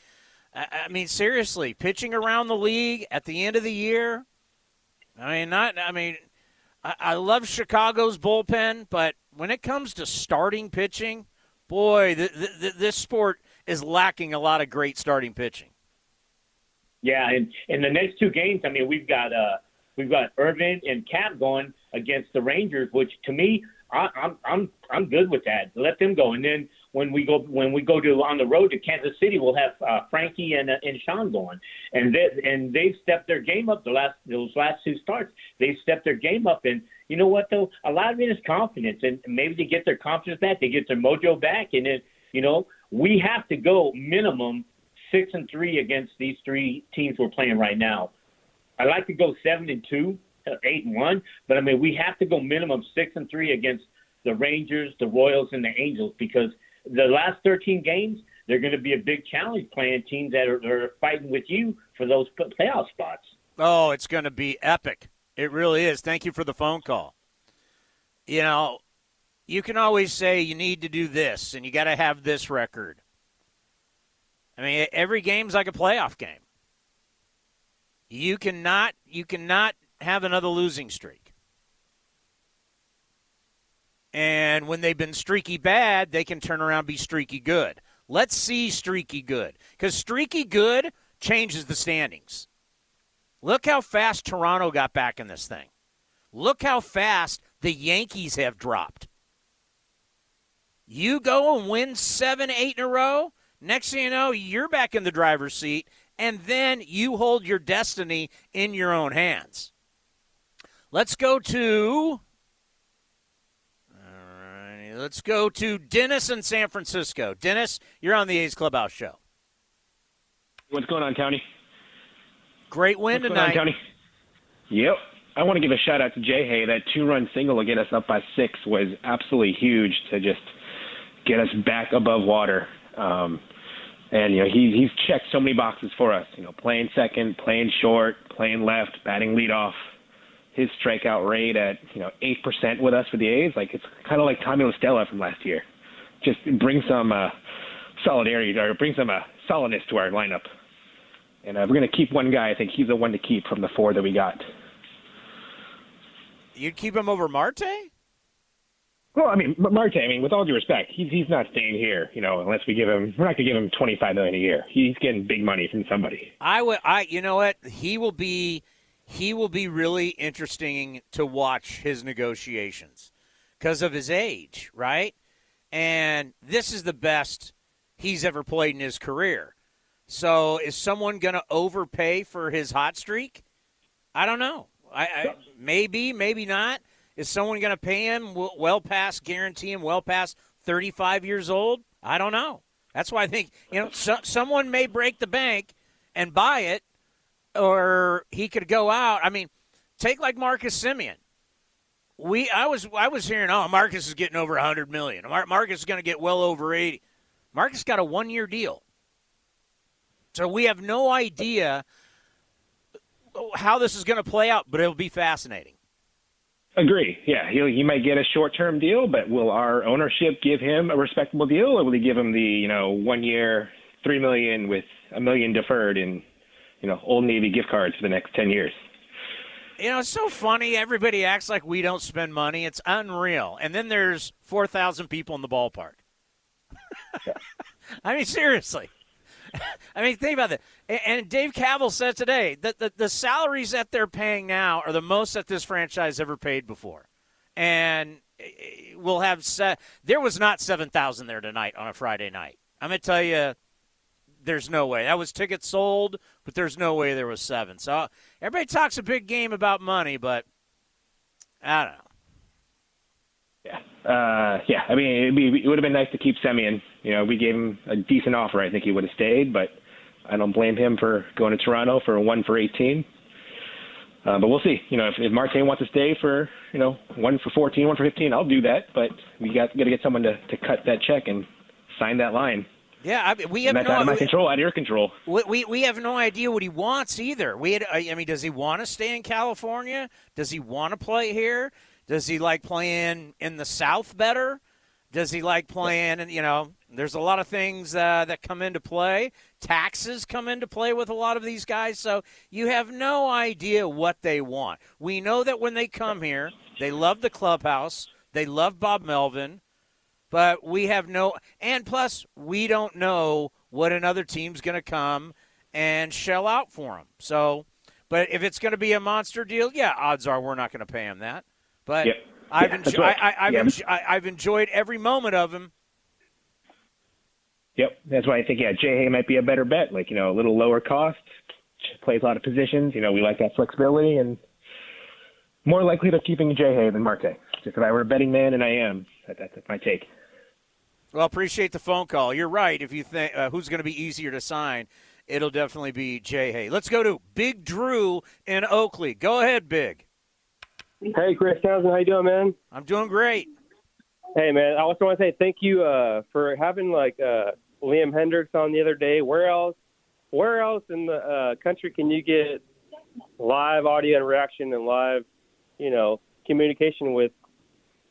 I, I mean, seriously, pitching around the league at the end of the year. I mean, not. I mean, I, I love Chicago's bullpen, but when it comes to starting pitching, boy, th- th- this sport is lacking a lot of great starting pitching. Yeah, and in the next two games, I mean, we've got uh, we've got Irvin and Cap going against the Rangers, which to me, I, I'm I'm I'm good with that. Let them go, and then when we go when we go to on the road to Kansas City, we'll have uh, Frankie and uh, and Sean going, and they and they've stepped their game up the last those last two starts. They've stepped their game up, and you know what though, a lot of it is confidence, and maybe they get their confidence back, they get their mojo back, and then you know We have to go minimum six and three against these three teams we're playing right now. I like to go seven and two, eight and one, but I mean we have to go minimum six and three against the Rangers, the Royals, and the Angels because the last 13 games they're going to be a big challenge playing teams that are, are fighting with you for those playoff spots. Oh, it's going to be epic. It really is. Thank you for the phone call. You know, you can always say you need to do this and you got to have this record. I mean, every game's like a playoff game. You cannot you cannot have another losing streak. And when they've been streaky bad, they can turn around and be streaky good. Let's see streaky good. Because streaky good changes the standings. Look how fast Toronto got back in this thing. Look how fast the Yankees have dropped. You go and win seven, eight in a row. Next thing you know, you're back in the driver's seat, and then you hold your destiny in your own hands. Let's go to. Right, let's go to Dennis in San Francisco. Dennis, you're on the A's Clubhouse show. What's going on, Tony? Great win What's tonight. Going on, Tony? Yep. I want to give a shout out to Jay Hay. That two run single to get us up by six was absolutely huge to just get us back above water. Um, and you know he he's checked so many boxes for us. You know, playing second, playing short, playing left, batting leadoff. His strikeout rate at you know eight percent with us for the A's, like it's kind of like Tommy La Stella from last year. Just bring some uh, solidarity or bring some uh, solidness to our lineup. And uh, we're going to keep one guy. I think he's the one to keep from the four that we got. You'd keep him over Marte? Well, I mean, Marte. I mean, with all due respect, he's he's not staying here. You know, unless we give him, we're not going to give him twenty five million a year. He's getting big money from somebody. I would. I. You know what? He will be. He will be really interesting to watch his negotiations because of his age, right? And this is the best he's ever played in his career. So, is someone going to overpay for his hot streak? I don't know. I, I maybe, maybe not. Is someone going to pay him well past guarantee him well past 35 years old? I don't know. That's why I think you know so, someone may break the bank and buy it, or he could go out. I mean, take like Marcus Semien. We I was I was hearing oh Marcus is getting over 100 million. Mar- Marcus is going to get well over 80. Marcus got a one year deal, so we have no idea how this is going to play out, but it'll be fascinating. Agree. Yeah, he he might get a short term deal, but will our ownership give him a respectable deal, or will he give him the you know one year, three million with a million deferred in you know Old Navy gift cards for the next ten years? You know, it's so funny. Everybody acts like we don't spend money. It's unreal. And then there's four thousand people in the ballpark. I mean, seriously. I mean, think about that. And Dave Kaval said today that the, the salaries that they're paying now are the most that this franchise ever paid before. And eh, eh, we'll have there was not 7,000 there tonight on a Friday night. I'm going to tell you there's no way. That was tickets sold, but there's no way there was 7. So everybody talks a big game about money, but I don't know. Yeah, uh, yeah. I mean, be, it would have been nice to keep Semien. You know, we gave him a decent offer. I think he would have stayed, but I don't blame him for going to Toronto for a one for 18. Uh, but we'll see. You know, if, if Marte wants to stay for you know one for 14, one for 15, I'll do that. But we got got to get someone to, to cut that check and sign that line. Yeah, I mean, we have that's no out of my we- control, out of your control. We, we, we have no idea what he wants either. We had, I mean, does he want to stay in California? Does he want to play here? Does he like playing in the South better? Does he like playing? And you know, there's a lot of things uh, that come into play. Taxes come into play with a lot of these guys, so you have no idea what they want. We know that when they come here, they love the clubhouse, they love Bob Melvin, but we have no. And plus, we don't know what another team's going to come and shell out for him. So, but if it's going to be a monster deal, yeah, odds are we're not going to pay him that. But Yep. I've Yeah, enjo- right. I, I, I've, Yeah. enjo- I, I've enjoyed every moment of him. Yep, that's why I think yeah, Jay Hay might be a better bet. Like you know, a little lower cost, plays a lot of positions. You know, we like that flexibility and more likely to keeping Jay Hay than Marte. Just if I were a betting man, and I am, that, that's my take. Well, appreciate the phone call. You're right. If you think uh, who's going to be easier to sign, it'll definitely be Jay Hay. Let's go to Big Drew in Oakley. Go ahead, Big. Hey, Chris Townsend, how you doing, man? I'm doing great. Hey, man, I also want to say thank you uh, for having like uh, Liam Hendriks on the other day. Where else? Where else in the uh, country can you get live audio and reaction and live, you know, communication with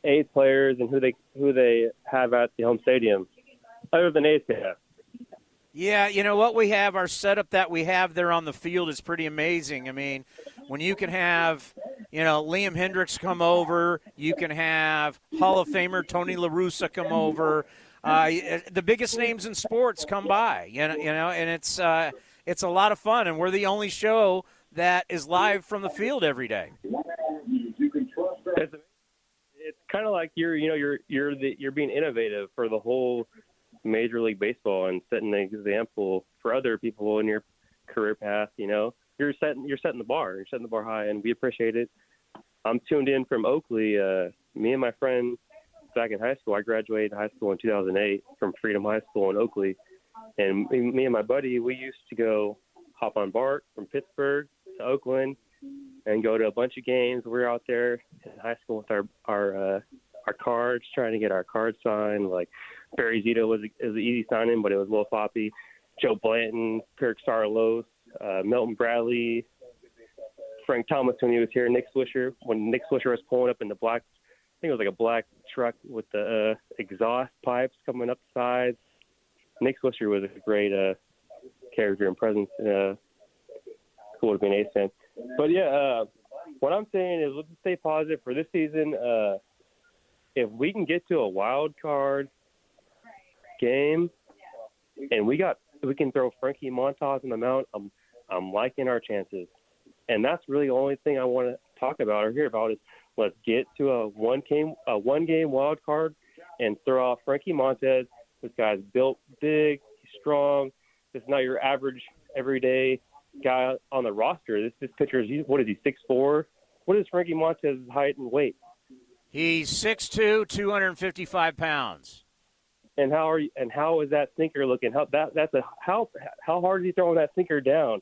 A's players and who they who they have at the home stadium, other than A's cast? Yeah, you know what we have, our setup that we have there on the field is pretty amazing. I mean, when you can have, you know, Liam Hendriks come over, you can have Hall of Famer Tony La Russa come over. Uh, the biggest names in sports come by, you know, you know, and it's uh, it's a lot of fun, and we're the only show that is live from the field every day. Kind of like you're, you know, you're you're the, you're being innovative for the whole Major League Baseball and setting an example for other people in your career path. You know, you're setting you're setting the bar. You're setting the bar high, and we appreciate it. I'm tuned in from Oakley. Uh, me and my friend back in high school. I graduated high school in 2008 from Freedom High School in Oakley, and me, me and my buddy we used to go hop on BART from Pittsburgh to Oakland and go to a bunch of games. We were out there in high school with our our uh, our cards, trying to get our cards signed. Like Barry Zito was is an easy signing, but it was a little floppy. Joe Blanton, Kirk Saarloos, uh, Milton Bradley, Frank Thomas when he was here, Nick Swisher when Nick Swisher was pulling up in the black, I think it was like a black truck with the uh, exhaust pipes coming up the sides. Nick Swisher was a great uh, character and presence. Uh, cool to be an Ace fan. But yeah, uh, what I'm saying is let's stay positive for this season. Uh, if we can get to a wild card game, and we got we can throw Frankie Montas in the mount, I'm I'm liking our chances, and that's really the only thing I want to talk about or hear about is let's get to a one game a one game wild card and throw off Frankie Montas. This guy's built big, strong. This is not your average everyday guy on the roster. This this pitcher is what is he six four? What is Frankie Montas' height and weight? He's 6'2", 255 pounds. And how are you, and how is that sinker looking? How that that's a how how hard is he throwing that sinker down?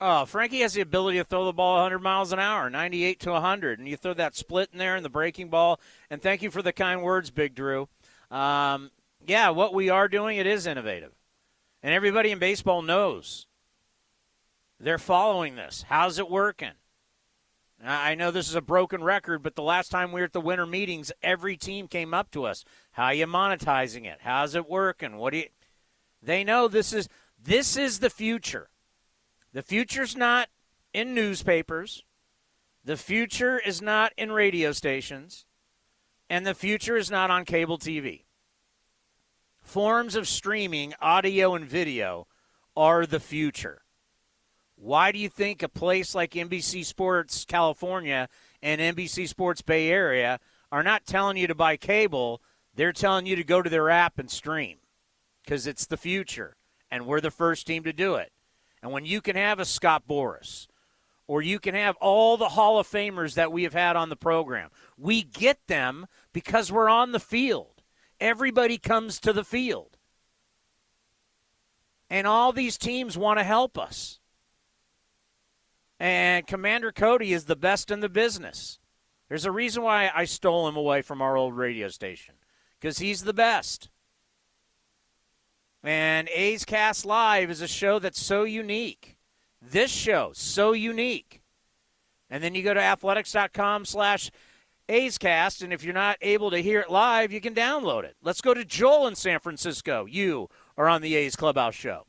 Oh, Frankie has the ability to throw the ball 100 miles an hour, 98 to 100, and you throw that split in there and the breaking ball. And thank you for the kind words, Big Drew. Um, yeah, what we are doing it is innovative, and everybody in baseball knows. They're following this. How's it working? I know this is a broken record, but the last time we were at the winter meetings, every team came up to us. How are you monetizing it? How's it working? What do you? They know this is this is the future. The future's not in newspapers. The future is not in radio stations. And the future is not on cable TV. Forms of streaming, audio and video, are the future. Why do you think a place like NBC Sports California and NBC Sports Bay Area are not telling you to buy cable? They're telling you to go to their app and stream because it's the future, and we're the first team to do it. And when you can have a Scott Boras, or you can have all the Hall of Famers that we have had on the program, we get them because we're on the field. Everybody comes to the field. And all these teams want to help us. And Commander Cody is the best in the business. There's a reason why I stole him away from our old radio station because he's the best. And A's Cast Live is a show that's so unique. This show, so unique. And then you go to athletics.com slash A's Cast, and if you're not able to hear it live, you can download it. Let's go to Joel in San Francisco. You are on the A's Clubhouse Show.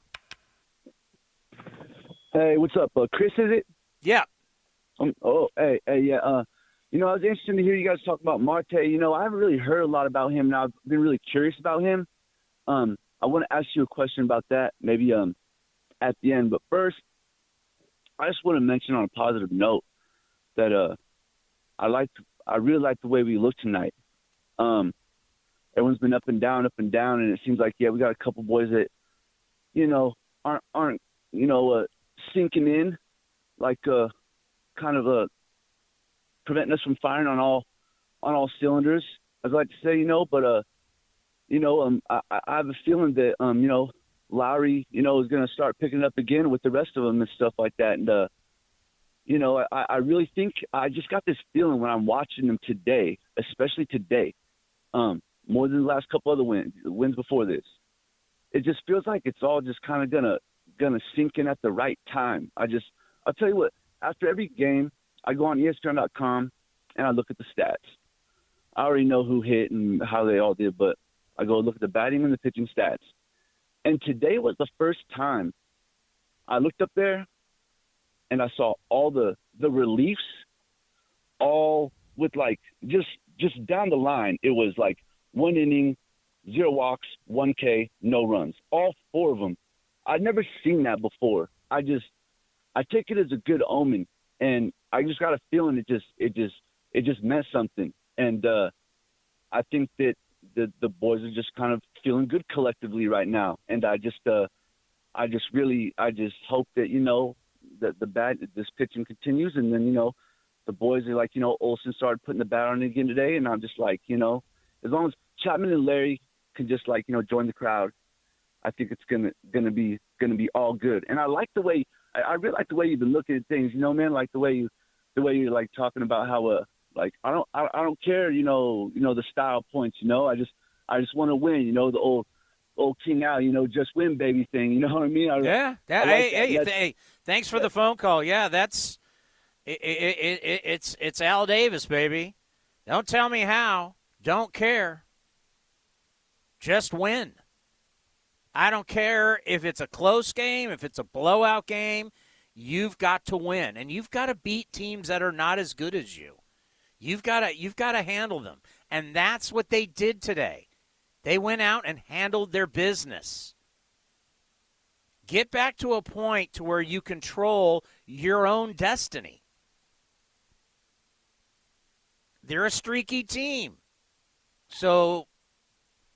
Hey, what's up? Uh, Chris, is it? Yeah. Um, oh, hey, hey, yeah. Uh, you know, I was interested to hear you guys talk about Marte. You know, I haven't really heard a lot about him, and I've been really curious about him. Um, I want to ask you a question about that, maybe um, at the end. But first, I just want to mention on a positive note that uh, I like, I really like the way we look tonight. Um, everyone's been up and down, up and down, and it seems like yeah, we got a couple boys that, you know, aren't aren't you know uh, sinking in like uh, kind of uh, preventing us from firing on all on all cylinders. I'd like to say, you know, but uh, you know, um, I, I have a feeling that, um, you know, Lowry, you know, is going to start picking it up again with the rest of them and stuff like that. And, uh, you know, I, I really think I just got this feeling when I'm watching them today, especially today, um, more than the last couple other wins, wins before this. It just feels like it's all just kind of gonna gonna sink in at the right time. I just, I'll tell you what. After every game, I go on ESPN.com and I look at the stats. I already know who hit and how they all did, but I go look at the batting and the pitching stats. And today was the first time I looked up there and I saw all the the reliefs all with like just just down the line it was like one inning, zero walks, one K, no runs. All four of them. I'd never seen that before. I just I take it as a good omen and I just got a feeling it just it just it just meant something. And uh I think that the the boys are just kind of feeling good collectively right now. And I just uh I just really I just hope that, you know, that the bat this pitching continues and then, you know, the boys are like, you know, Olson started putting the bat on again today and I'm just like, you know, as long as Chapman and Larry can just like, you know, join the crowd, I think it's gonna gonna be gonna be all good. And I like the way I, I really like the way you've been looking at things, you know, man, like the way you the way you're like talking about how uh like I don't I, I don't care, you know, you know, the style points, you know. I just I just wanna win, you know, the old old King Al, you know, just win baby thing, you know what I mean? I, Yeah. That, I like hey, that. hey, hey, thanks for the phone call. Yeah, that's it, it, it, it, it's it's Al Davis, baby. Don't tell me how. Don't care. Just win. I don't care if it's a close game, if it's a blowout game. You've got to win, and you've got to beat teams that are not as good as you. You've got to you've got to handle them, and that's what they did today. They went out and handled their business get back to a point to where you control your own destiny. They're a streaky team. So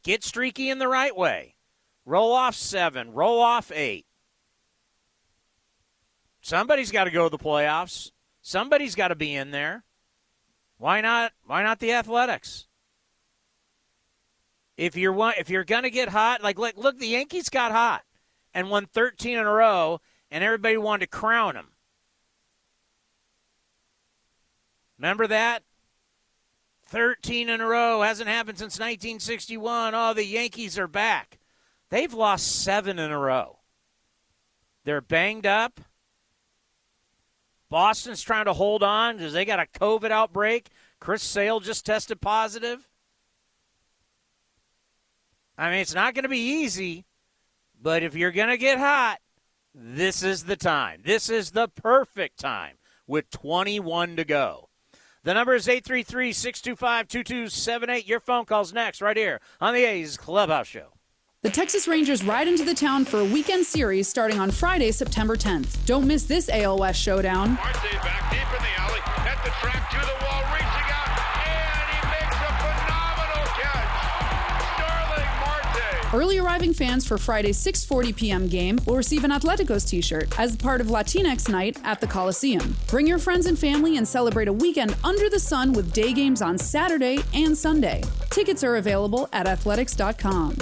get streaky in the right way. Roll off seven, roll off eight. Somebody's got to go to the playoffs. Somebody's got to be in there. Why not? Why not the Athletics? If you're if you're gonna get hot, like look, look, the Yankees got hot and won 13 in a row, and everybody wanted to crown them. Remember that? 13 in a row hasn't happened since 1961. Oh, the Yankees are back. They've lost seven in a row. They're banged up. Boston's trying to hold on because they got a COVID outbreak. Chris Sale just tested positive. I mean, it's not going to be easy, but if you're going to get hot, this is the time. This is the perfect time with 21 to go. The number is 833 625 2278. Your phone call's next, right here on the A's Clubhouse Show. The Texas Rangers ride into the town for a weekend series starting on Friday, September 10th. Don't miss this AL West showdown. Marte back deep in the alley, at the track to the wall, reaching out, and he makes a phenomenal catch. Starling Marte. Early arriving fans for Friday's 6:40 p.m. game will receive an Atleticos t-shirt as part of Latinx night at the Coliseum. Bring your friends and family and celebrate a weekend under the sun with day games on Saturday and Sunday. Tickets are available at athletics.com.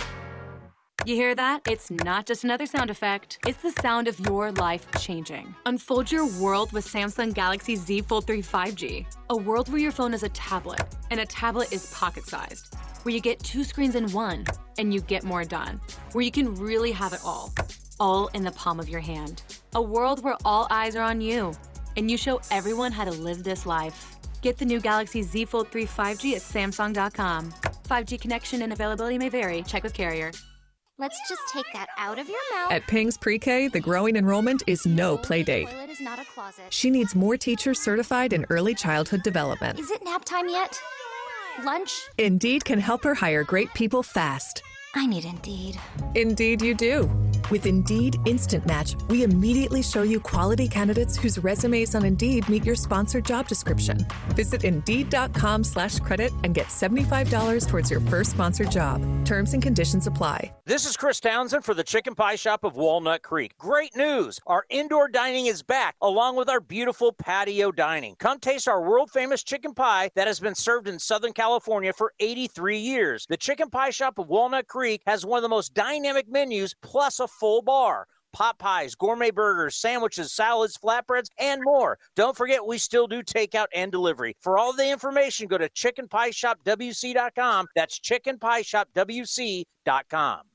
You hear that? It's not just another sound effect. It's the sound of your life changing. Unfold your world with Samsung Galaxy Z Fold 3 5G. A world where your phone is a tablet, and a tablet is pocket sized. Where you get two screens in one, and you get more done. Where you can really have it all. All in the palm of your hand. A world where all eyes are on you, and you show everyone how to live this life. Get the new Galaxy Z Fold 3 5G at Samsung.com. 5G connection and availability may vary. Check with carrier. Let's just take that out of your mouth. At Ping's Pre-K, the growing enrollment is no play date. Is not a closet. She needs more teachers certified in early childhood development. Is it nap time yet? Lunch? Indeed can help her hire great people fast. I need Indeed. Indeed, you do. With Indeed Instant Match, we immediately show you quality candidates whose resumes on Indeed meet your sponsored job description. Visit Indeed.com slash credit and get $75 towards your first sponsored job. Terms and conditions apply. This is Chris Townsend for the Chicken Pie Shop of Walnut Creek. Great news! Our indoor dining is back, along with our beautiful patio dining. Come taste our world famous chicken pie that has been served in Southern California for 83 years. The Chicken Pie Shop of Walnut Creek has one of the most dynamic menus, plus a full bar pot pies, gourmet burgers, sandwiches, salads, flatbreads, and more. Don't forget, we still do takeout and delivery. For all the information, go to chickenpieshopwc.com. That's chickenpieshopwc.com.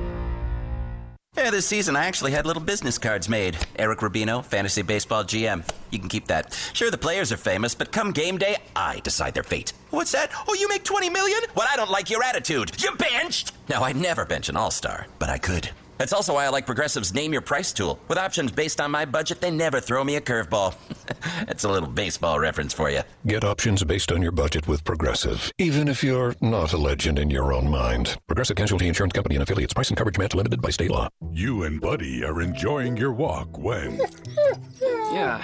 Yeah, this season I actually had little business cards made. Eric Rubino, Fantasy Baseball GM. You can keep that. Sure, the players are famous, but come game day, I decide their fate. What's that? Oh, you make 20 million? Well, I don't like your attitude. You benched! Now, I'd never bench an all star, but I could. That's also why I like Progressive's Name Your Price tool. With options based on my budget, they never throw me a curveball. That's a little baseball reference for you. Get options based on your budget with Progressive, even if you're not a legend in your own mind. Progressive Casualty Insurance Company and affiliates. Price and coverage match limited by state law. You and Buddy are enjoying your walk when. Yeah,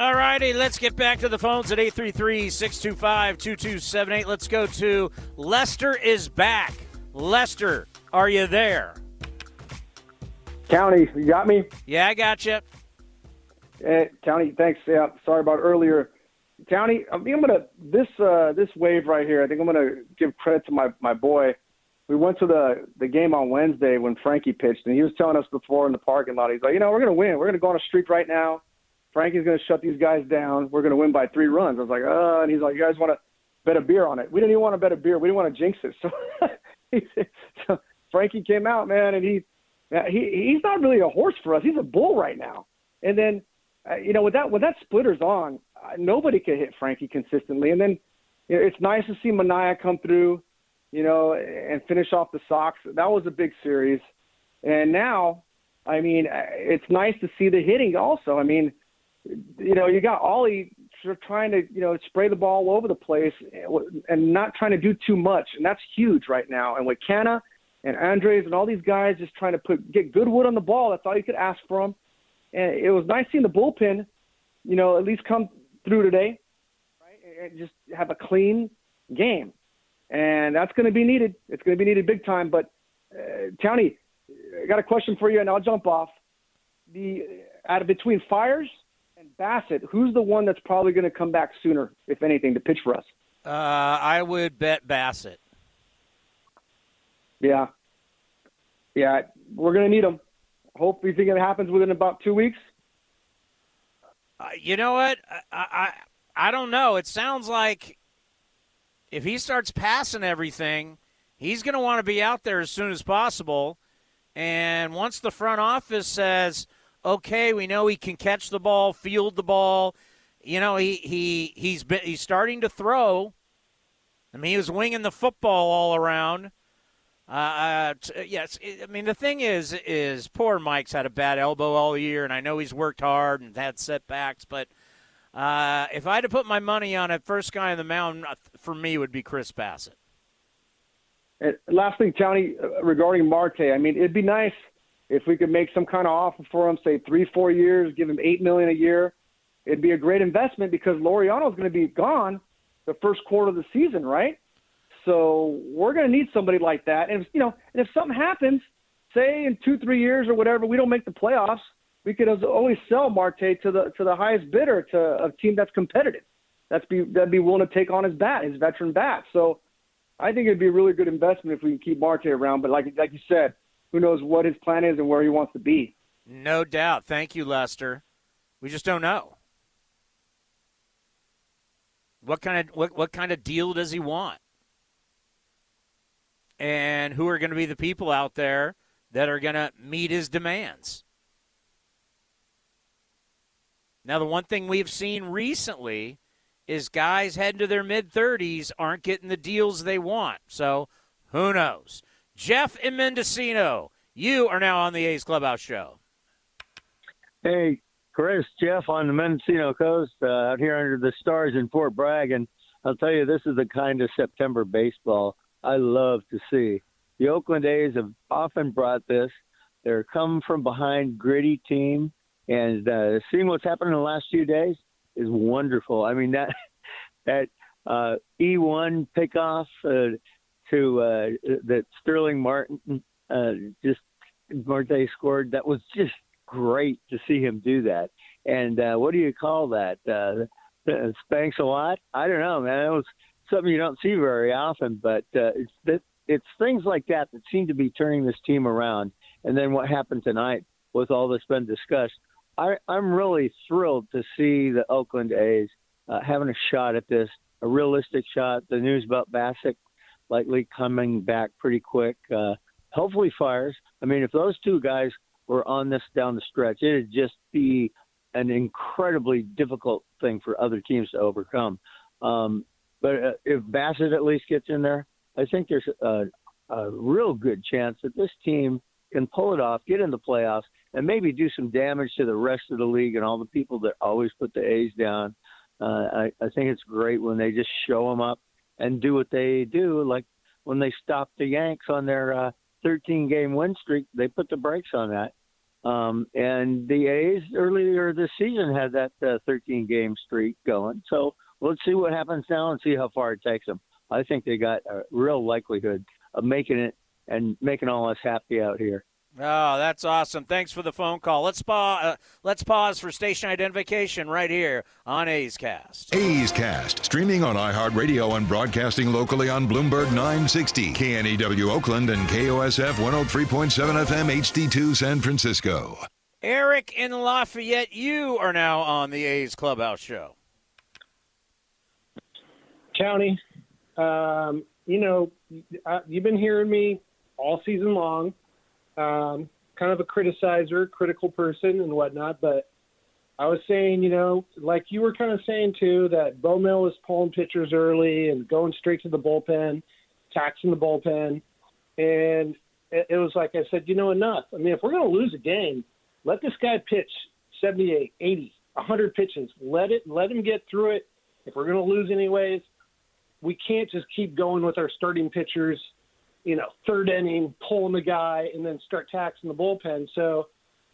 All righty, let's get back to the phones at 833-625-2278. Let's go to Lester is back. Lester, are you there? Townie, you got me? Yeah, I got you. Uh, Townie, thanks. Yeah, sorry about earlier. Townie, I think I'm gonna this uh, this wave right here. I think I'm gonna give credit to my my boy. We went to the the game on Wednesday when Frankie pitched, and he was telling us before in the parking lot. He's like, you know, we're gonna win. We're gonna go on a streak right now. Frankie's going to shut these guys down. We're going to win by three runs. I was like, uh, and he's like, you guys want to bet a beer on it? We didn't even want to bet a beer. We didn't want to jinx it. So, so Frankie came out, man, and he, he he's not really a horse for us. He's a bull right now. And then, uh, you know, with that with that splitter's on, uh, nobody can hit Frankie consistently. And then, you know, it's nice to see Manaea come through, you know, and finish off the Sox. That was a big series. And now, I mean, uh, it's nice to see the hitting also. I mean you know, you got Ollie trying to, you know, spray the ball all over the place and not trying to do too much. And that's huge right now. And with Canha, and Andrus and all these guys just trying to put get good wood on the ball. That's all you could ask from. And it was nice seeing the bullpen, you know, at least come through today, right? And just have a clean game. And that's going to be needed. It's going to be needed big time. But uh, Townie, I got a question for you, and I'll jump off. The out of between Fiers and Bassitt, who's the one that's probably going to come back sooner, if anything, to pitch for us? Uh, I would bet Bassitt. Yeah, yeah, we're going to need him. Hope you think it happens within about two weeks. Uh, you know what? I, I I don't know. It sounds like if he starts passing everything, he's going to want to be out there as soon as possible. And once the front office says, "Okay, we know he can catch the ball, field the ball," you know, he he he's been, he's starting to throw. I mean, he was winging the football all around. Uh, uh, t- yes, I mean the thing is, is poor Mike's had a bad elbow all year, and I know he's worked hard and had setbacks. But uh, if I had to put my money on it, first guy on the mound uh, for me would be Chris Bassitt. And last thing, Townie, uh, regarding Marte, I mean, it'd be nice if we could make some kind of offer for him, say three, four years, give him eight million a year. It'd be a great investment because Laureano's going to be gone the first quarter of the season, right? So we're going to need somebody like that. And if, you know, and if something happens, say in two, three years or whatever, we don't make the playoffs, we could always sell Marte to the to the highest bidder to a team that's competitive. That's be that'd be willing to take on his bat, his veteran bat. So I think it'd be a really good investment if we can keep Marte around. But like like you said, who knows what his plan is and where he wants to be. No doubt. Thank you, Lester. We just don't know. What kind of what, what kind of deal does he want? And who are going to be the people out there that are going to meet his demands? Now, the one thing we've seen recently is guys heading to their mid 30s aren't getting the deals they want. So, who knows? Jeff and Mendocino, you are now on the A's Clubhouse Show. Hey, Chris, Jeff on the Mendocino Coast uh, out here under the stars in Fort Bragg. And I'll tell you, this is the kind of September baseball I love to see. The Oakland A's have often brought this. They're come from behind gritty team, and uh, seeing what's happened in the last few days is wonderful. I mean that that uh, E1 pickoff uh, to uh, that Starling Martin uh, just Marte scored. That was just great to see him do that. And uh, what do you call that? Uh, spanks a lot? I don't know, man. It was something you don't see very often, but uh, it's it's things like that that seem to be turning this team around. And then what happened tonight with all this been discussed, I, I'm really thrilled to see the Oakland A's uh, having a shot at this, a realistic shot. The news about Bassitt likely coming back pretty quick. Uh, hopefully, Fiers. I mean, if those two guys were on this down the stretch, it'd just be an incredibly difficult thing for other teams to overcome. Um, but uh, if Bassitt at least gets in there, I think there's a, a real good chance that this team can pull it off, get in the playoffs, and maybe do some damage to the rest of the league and all the people that always put the A's down. Uh, I, I think it's great when they just show them up and do what they do. Like when they stopped the Yanks on their uh, 13 game win streak, they put the brakes on that. Um, and the A's earlier this season had that uh, 13 game streak going. So let's see what happens now and see how far it takes them. I think they got a real likelihood of making it and making all us happy out here. Oh, that's awesome! Thanks for the phone call. Let's pause. Uh, let's pause for station identification right here on A's Cast. A's Cast, streaming on iHeartRadio and broadcasting locally on Bloomberg 960, KNEW Oakland, and KOSF 103.7 FM HD2 San Francisco. Eric in Lafayette, you are now on the A's Clubhouse Show. Townie, um, you know, you've been hearing me all season long um, kind of a criticizer, critical person, and whatnot. But I was saying, you know, like you were kind of saying too, that BoMel was pulling pitchers early and going straight to the bullpen, taxing the bullpen, and it, it was like I said, you know, enough. I mean, if we're going to lose a game, let this guy pitch 78, 80, 100 pitches. Let it, let him get through it. If we're going to lose anyways, we can't just keep going with our starting pitchers you know, third inning, pulling the guy, and then start taxing the bullpen. So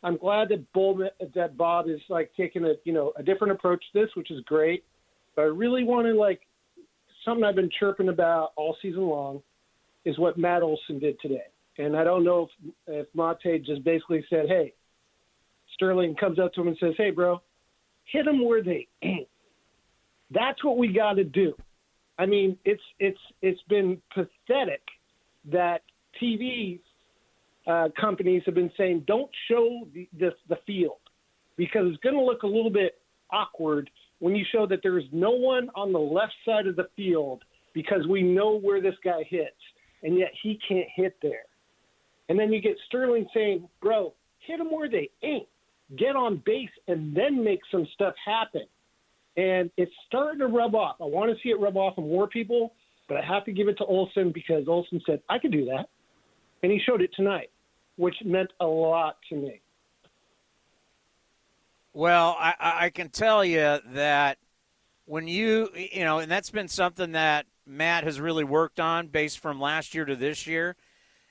I'm glad that Bull, that Bob is like taking a you know a different approach to this, which is great. But I really want to like something I've been chirping about all season long is what Matt Olson did today. And I don't know if if Mate just basically said, "Hey," Starling comes up to him and says, "Hey, bro, hit them where they ain't." That's what we got to do. I mean, it's it's it's been pathetic that TV uh, companies have been saying don't show the, the the field because it's going to look a little bit awkward when you show that there's no one on the left side of the field because we know where this guy hits and yet he can't hit there. And then you get Starling saying, "Bro, hit them where they ain't. Get on base and then make some stuff happen." And it's starting to rub off. I want to see it rub off on more people, but I have to give it to Olson because Olson said, I could do that. And he showed it tonight, which meant a lot to me. Well, I, I can tell you that when you, you know, and that's been something that Matt has really worked on based from last year to this year.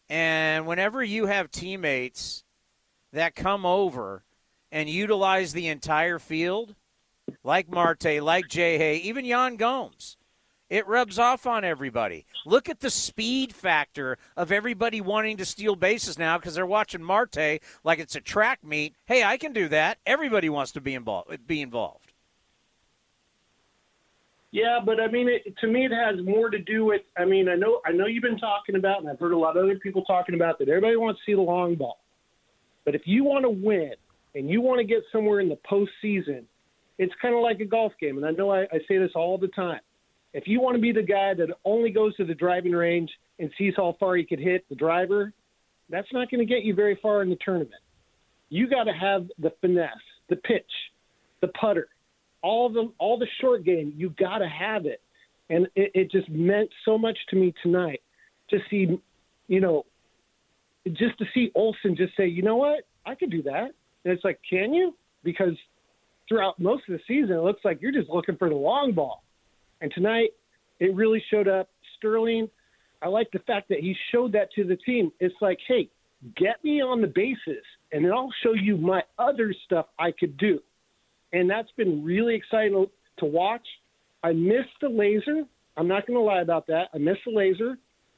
And whenever you have teammates that come over and utilize the entire field, like Marte, like Jay Hay, even Yan Gomes, it rubs off on everybody. Look at the speed factor of everybody wanting to steal bases now because they're watching Marte like it's a track meet. Hey, I can do that. Everybody wants to be involved. Be involved. Yeah, but I mean, it, to me, it has more to do with. I mean, I know, I know you've been talking about, and I've heard a lot of other people talking about that. Everybody wants to see the long ball, but if you want to win and you want to get somewhere in the postseason, it's kind of like a golf game. And I know I, I say this all the time. If you want to be the guy that only goes to the driving range and sees how far he could hit the driver, that's not going to get you very far in the tournament. You got to have the finesse, the pitch, the putter, all the all the short game. You got to have it, and it, it just meant so much to me tonight to see, you know, just to see Olson just say, you know what, I could do that. And it's like, can you? Because throughout most of the season, it looks like you're just looking for the long ball. And tonight, it really showed up. Starling, I like the fact that he showed that to the team. It's like, hey, get me on the bases, and then I'll show you my other stuff I could do. And that's been really exciting to watch. I missed the laser. I'm not going to lie about that. I missed the laser.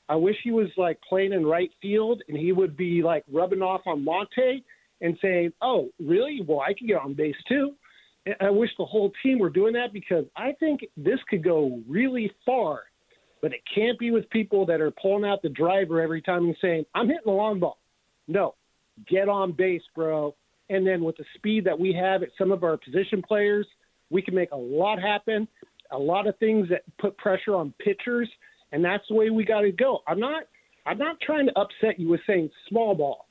I wish he was like playing in right field and he would be like rubbing off on Monte and saying, "Oh, really? Well, I can get on base too." I wish the whole team were doing that because I think this could go really far, but it can't be with people that are pulling out the driver every time and saying, I'm hitting the long ball. No, get on base, bro. And then with the speed that we have at some of our position players, we can make a lot happen, a lot of things that put pressure on pitchers, and that's the way we got to go. I'm not I'm not trying to upset you with saying small ball,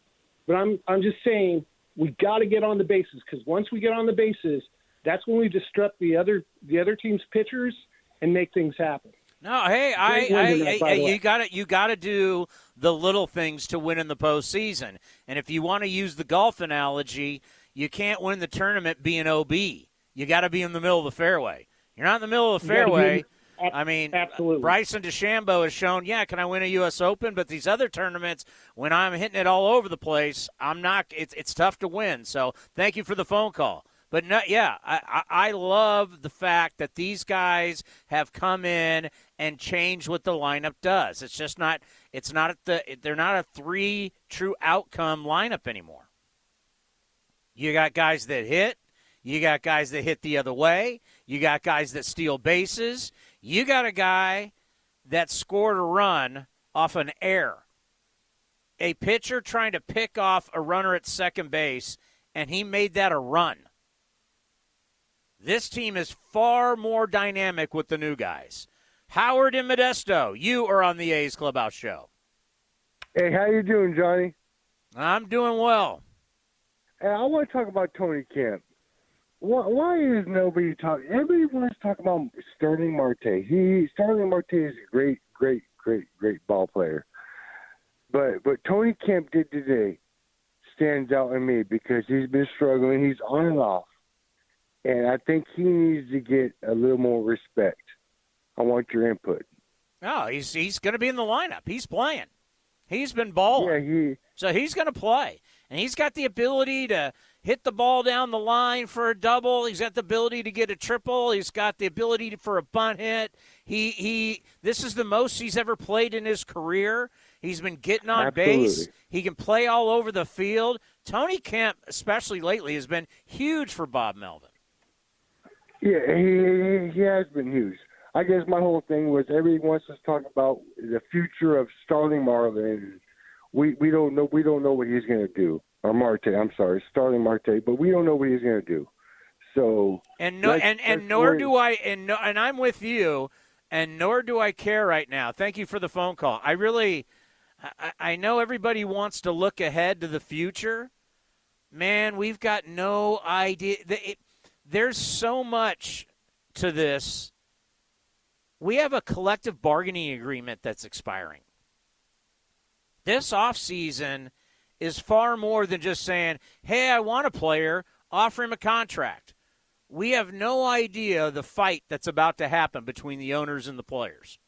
but I'm I'm just saying we got to get on the bases because once we get on the bases, that's when we disrupt the other the other team's pitchers and make things happen. No, hey, I, I, I you got to you got to do the little things to win in the postseason. And if you want to use the golf analogy, you can't win the tournament being OB. You got to be in the middle of the fairway. You're not in the middle of the fairway. I mean, absolutely. Bryson DeChambeau has shown, yeah, can I win a U.S. Open? But these other tournaments, when I'm hitting it all over the place, I'm not. It's it's tough to win. So thank you for the phone call. But no, yeah, I, I love the fact that these guys have come in and changed what the lineup does. It's just not. It's not the. They're not a three true outcome lineup anymore. You got guys that hit. You got guys that hit the other way. You got guys that steal bases. You got a guy that scored a run off an error. A pitcher trying to pick off a runner at second base, and he made that a run. This team is far more dynamic with the new guys. Howard and Modesto, you are on the A's Clubhouse Show. Hey, how you doing, Johnny? I'm doing well. Hey, I want to talk about Tony Kemp. Why, why is nobody talking? Everybody wants to talk about Starling Marte. He Starling Marte is a great, great, great, great ball player. But what Tony Kemp did today stands out in me because he's been struggling. He's on and off and I think he needs to get a little more respect. I want your input. No, he's he's going to be in the lineup. He's playing. He's been balling. Yeah, he. So he's going to play, and he's got the ability to hit the ball down the line for a double. He's got the ability to get a triple. He's got the ability to, for a bunt hit. He he. This is the most he's ever played in his career. He's been getting on base. Absolutely. He can play all over the field. Tony Kemp, especially lately, has been huge for Bob Melvin. Yeah, he, he has been huge. I guess my whole thing was everyone wants to talk about the future of Starling Marlin. We we don't know we don't know what he's going to do. Or Marte, I'm sorry, Starling Marte, but we don't know what he's going to do. So And no, let's- and and nor do I, and no, and I'm with you, and nor do I care right now. Thank you for the phone call. I really, I, I know everybody wants to look ahead to the future. Man, we've got no idea. The- it- there's so much to this. We have a collective bargaining agreement that's expiring. This offseason is far more than just saying, hey, I want a player, offer him a contract. We have no idea the fight that's about to happen between the owners and the players.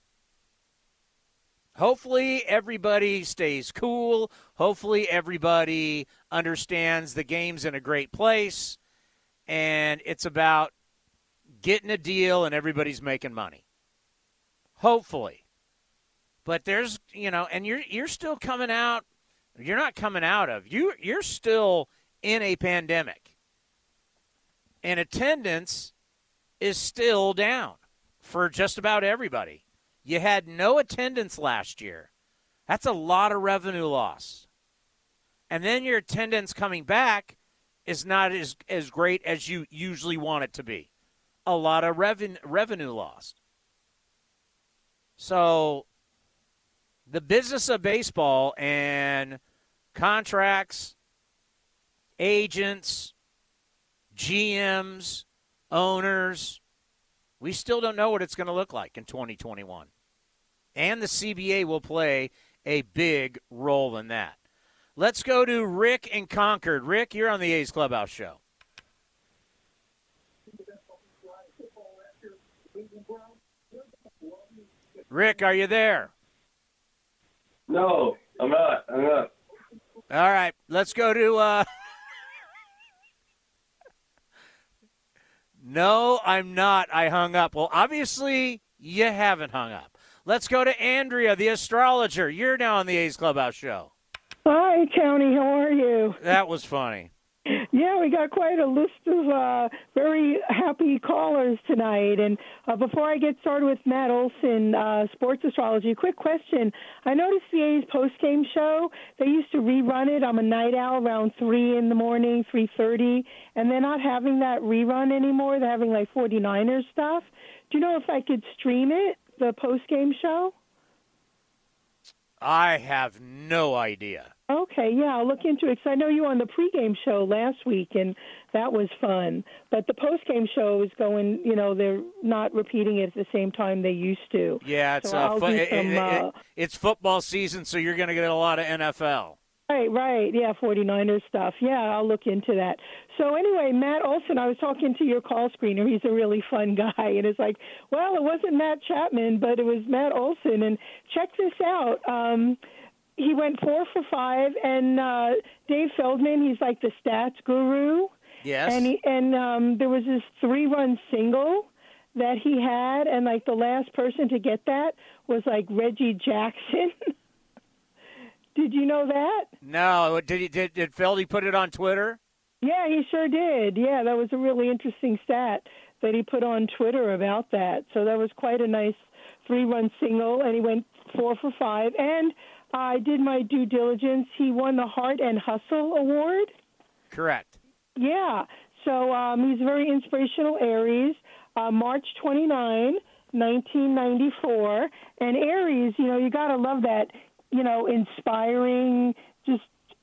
Hopefully, everybody stays cool. Hopefully, everybody understands the game's in a great place. And it's about getting a deal and everybody's making money. Hopefully. But there's, you know, and you're you're still coming out you're not coming out of. You you're still in a pandemic. And attendance is still down for just about everybody. You had no attendance last year. That's a lot of revenue loss. And then your attendance coming back is not as, as great as you usually want it to be. A lot of reven- revenue lost. So the business of baseball and contracts, agents, GMs, owners, we still don't know what it's going to look like in 2021. And the CBA will play a big role in that. Let's go to Rick and Concord. Rick, you're on the A's Clubhouse show. Rick, are you there? No, I'm not. I'm not. All right, let's go to. Uh... no, I'm not. I hung up. Well, obviously, you haven't hung up. Let's go to Andrea, the astrologer. You're now on the A's Clubhouse show. Hi, Tony. How are you? That was funny. Yeah, we got quite a list of uh, very happy callers tonight. And uh, before I get started with Matt Olson, uh, sports astrology, quick question. I noticed the A's post-game show. They used to rerun it. I'm a night owl around three in the morning, three thirty, and they're not having that rerun anymore. They're having like 49ers stuff. Do you know if I could stream it, the post-game show? I have no idea. Okay, yeah, I'll look into it because I know you were on the pregame show last week, and that was fun. But the postgame show is going, you know, they're not repeating it at the same time they used to. Yeah, it's So uh, do it- some, it- it- uh, it's football season, so you're going to get a lot of NFL. Right, right. Yeah, 49ers stuff. Yeah, I'll look into that. So anyway, Matt Olson, I was talking to your call screener. He's a really fun guy. And it's like, well, it wasn't Matt Chapman, but it was Matt Olson. And check this out. Um, he went four for five. And uh, Dave Feldman, he's like the stats guru. Yes. And, he, and um, there was this three run single that he had. And like the last person to get that was like Reggie Jackson. Did you know that? No, did he did did Feldy put it on Twitter? Yeah, he sure did. Yeah, that was a really interesting stat that he put on Twitter about that. So that was quite a nice three-run single, and he went four for five. And I did my due diligence. He won the Heart and Hustle Award. Correct. Yeah. So um, he's a very inspirational Aries. Uh, March 29, 1994. And Aries, you know, you got to love that, you know, inspiring, just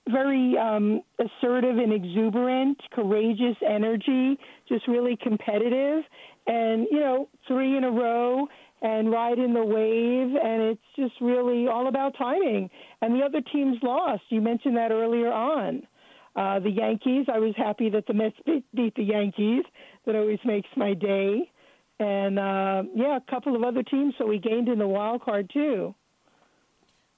very um, assertive and exuberant, courageous energy, just really competitive. And, you know, three in a row and ride in the wave. And it's just really all about timing. And the other teams lost. You mentioned that earlier on. Uh, the Yankees, I was happy that the Mets beat, beat the Yankees. That always makes my day. And uh, yeah, a couple of other teams, so we gained in the wild card too.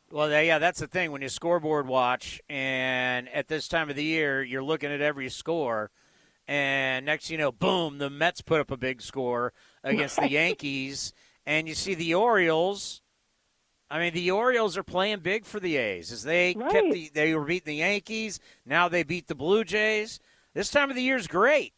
Well, yeah, that's the thing when you scoreboard watch, and at this time of the year, you're looking at every score, and next you know, boom, the Mets put up a big score against the Yankees, and you see the Orioles. I mean, the Orioles are playing big for the A's as they Right. kept the, they were beating the Yankees. Now they beat the Blue Jays. This time of the year is great.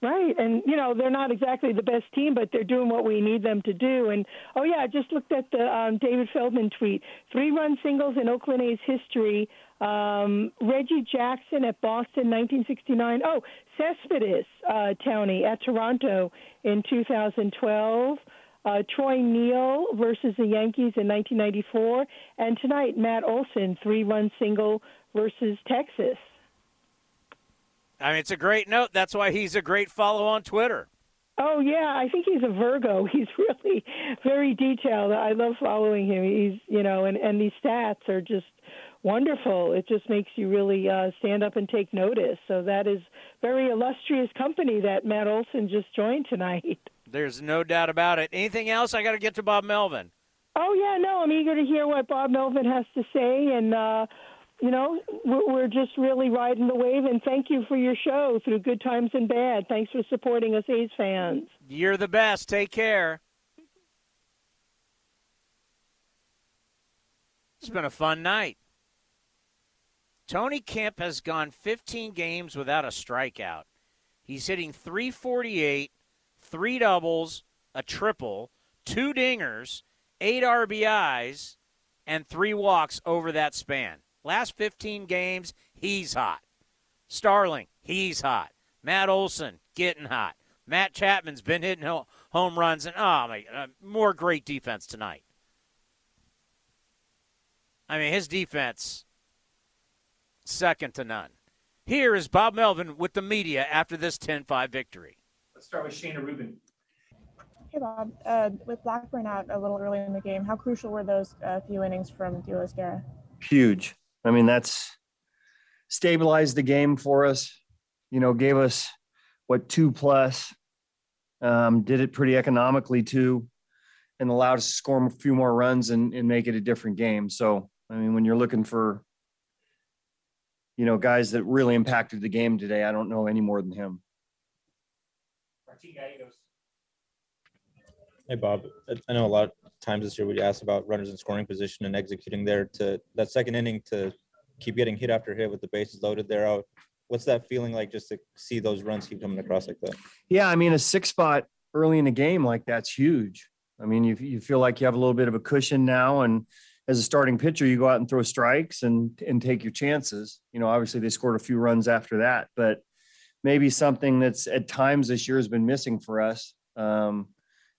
Right, and you know they're not exactly the best team, but they're doing what we need them to do. And oh yeah, I just looked at the um, David Feldman tweet: three-run singles in Oakland A's history. Um, Reggie Jackson at Boston, 1969. Oh, Cespedes uh, at Toronto in 2012. Uh, Troy Neel versus the Yankees in 1994, and tonight Matt Olson three-run single versus Texas. I mean, it's a great note. That's why he's a great follow on Twitter. Oh yeah, I think he's a Virgo. He's really very detailed. I love following him. He's you know, and and these stats are just wonderful. It just makes you really uh, stand up and take notice. So that is very illustrious company that Matt Olson just joined tonight. There's no doubt about it. Anything else? I got to get to Bob Melvin. Oh yeah, no, I'm eager to hear what Bob Melvin has to say, and uh, you know, we're, we're just really riding the wave. And thank you for your show through good times and bad. Thanks for supporting us, A's fans. You're the best. Take care. It's been a fun night. Tony Kemp has gone 15 games without a strikeout. He's hitting 348, three doubles, a triple, two dingers, eight RBIs, and three walks over that span. Last 15 games, he's hot. Starling, he's hot. Matt Olson, getting hot. Matt Chapman's been hitting home runs, and oh my, uh, more great defense tonight. I mean, his defense, second to none. Here is Bob Melvin with the media after this 10 5 victory. Let's start with Shayna Rubin. Hey Bob, uh, with Blackburn out a little early in the game, how crucial were those uh, few innings from Deolis Guerra? huge. I mean, that's stabilized the game for us. You know, gave us what two plus. Um, did it pretty economically too, and allowed us to score a few more runs and, and make it a different game. So, I mean, when you're looking for, you know, guys that really impacted the game today, I don't know any more than him. Martin Gallegos. Hey, Bob. I- I know a lot of times this year we asked about runners in scoring position and executing there to that second inning to keep getting hit after hit with the bases loaded there out. What's that feeling like just to see those runs keep coming across like that? Yeah, I mean, a six spot early in the game like that's huge. I mean, you you feel like you have a little bit of a cushion now, and as a starting pitcher, you go out and throw strikes and and take your chances. You know, obviously they scored a few runs after that, but maybe something that's at times this year has been missing for us. Um,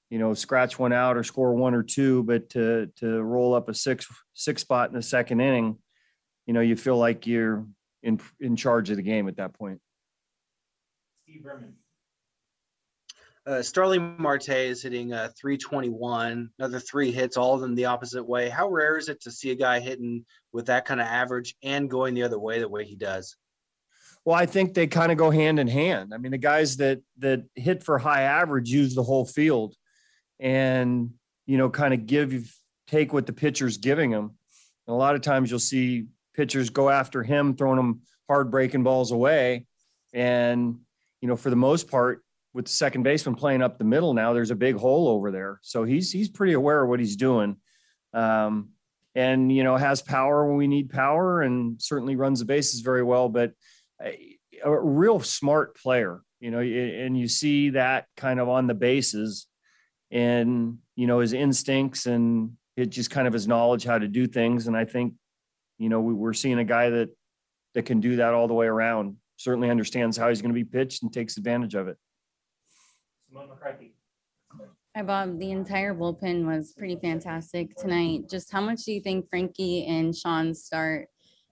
you know, scratch one out or score one or two, but to to roll up a six six spot in the second inning, you know, you feel like you're in in charge of the game at that point. Steve Berman. Uh, Starling Marte is hitting uh, 321, another three hits, all of them the opposite way. How rare is it to see a guy hitting with that kind of average and going the other way the way he does? Well, I think they kind of go hand in hand. I mean, the guys that that hit for high average use the whole field, and you know, kind of give take what the pitcher's giving them. And a lot of times, you'll see pitchers go after him, throwing him hard breaking balls away, and you know, for the most part, with the second baseman playing up the middle now, there's a big hole over there. So he's he's pretty aware of what he's doing. Um, and you know has power when we need power and certainly runs the bases very well but a, a real smart player you know and you see that kind of on the bases and you know his instincts and it just kind of his knowledge how to do things and i think you know we, we're seeing a guy that that can do that all the way around certainly understands how he's going to be pitched and takes advantage of it Simone McCarthy. Hi, Bob. The entire bullpen was pretty fantastic tonight. Just how much do you think Frankie and Sean's start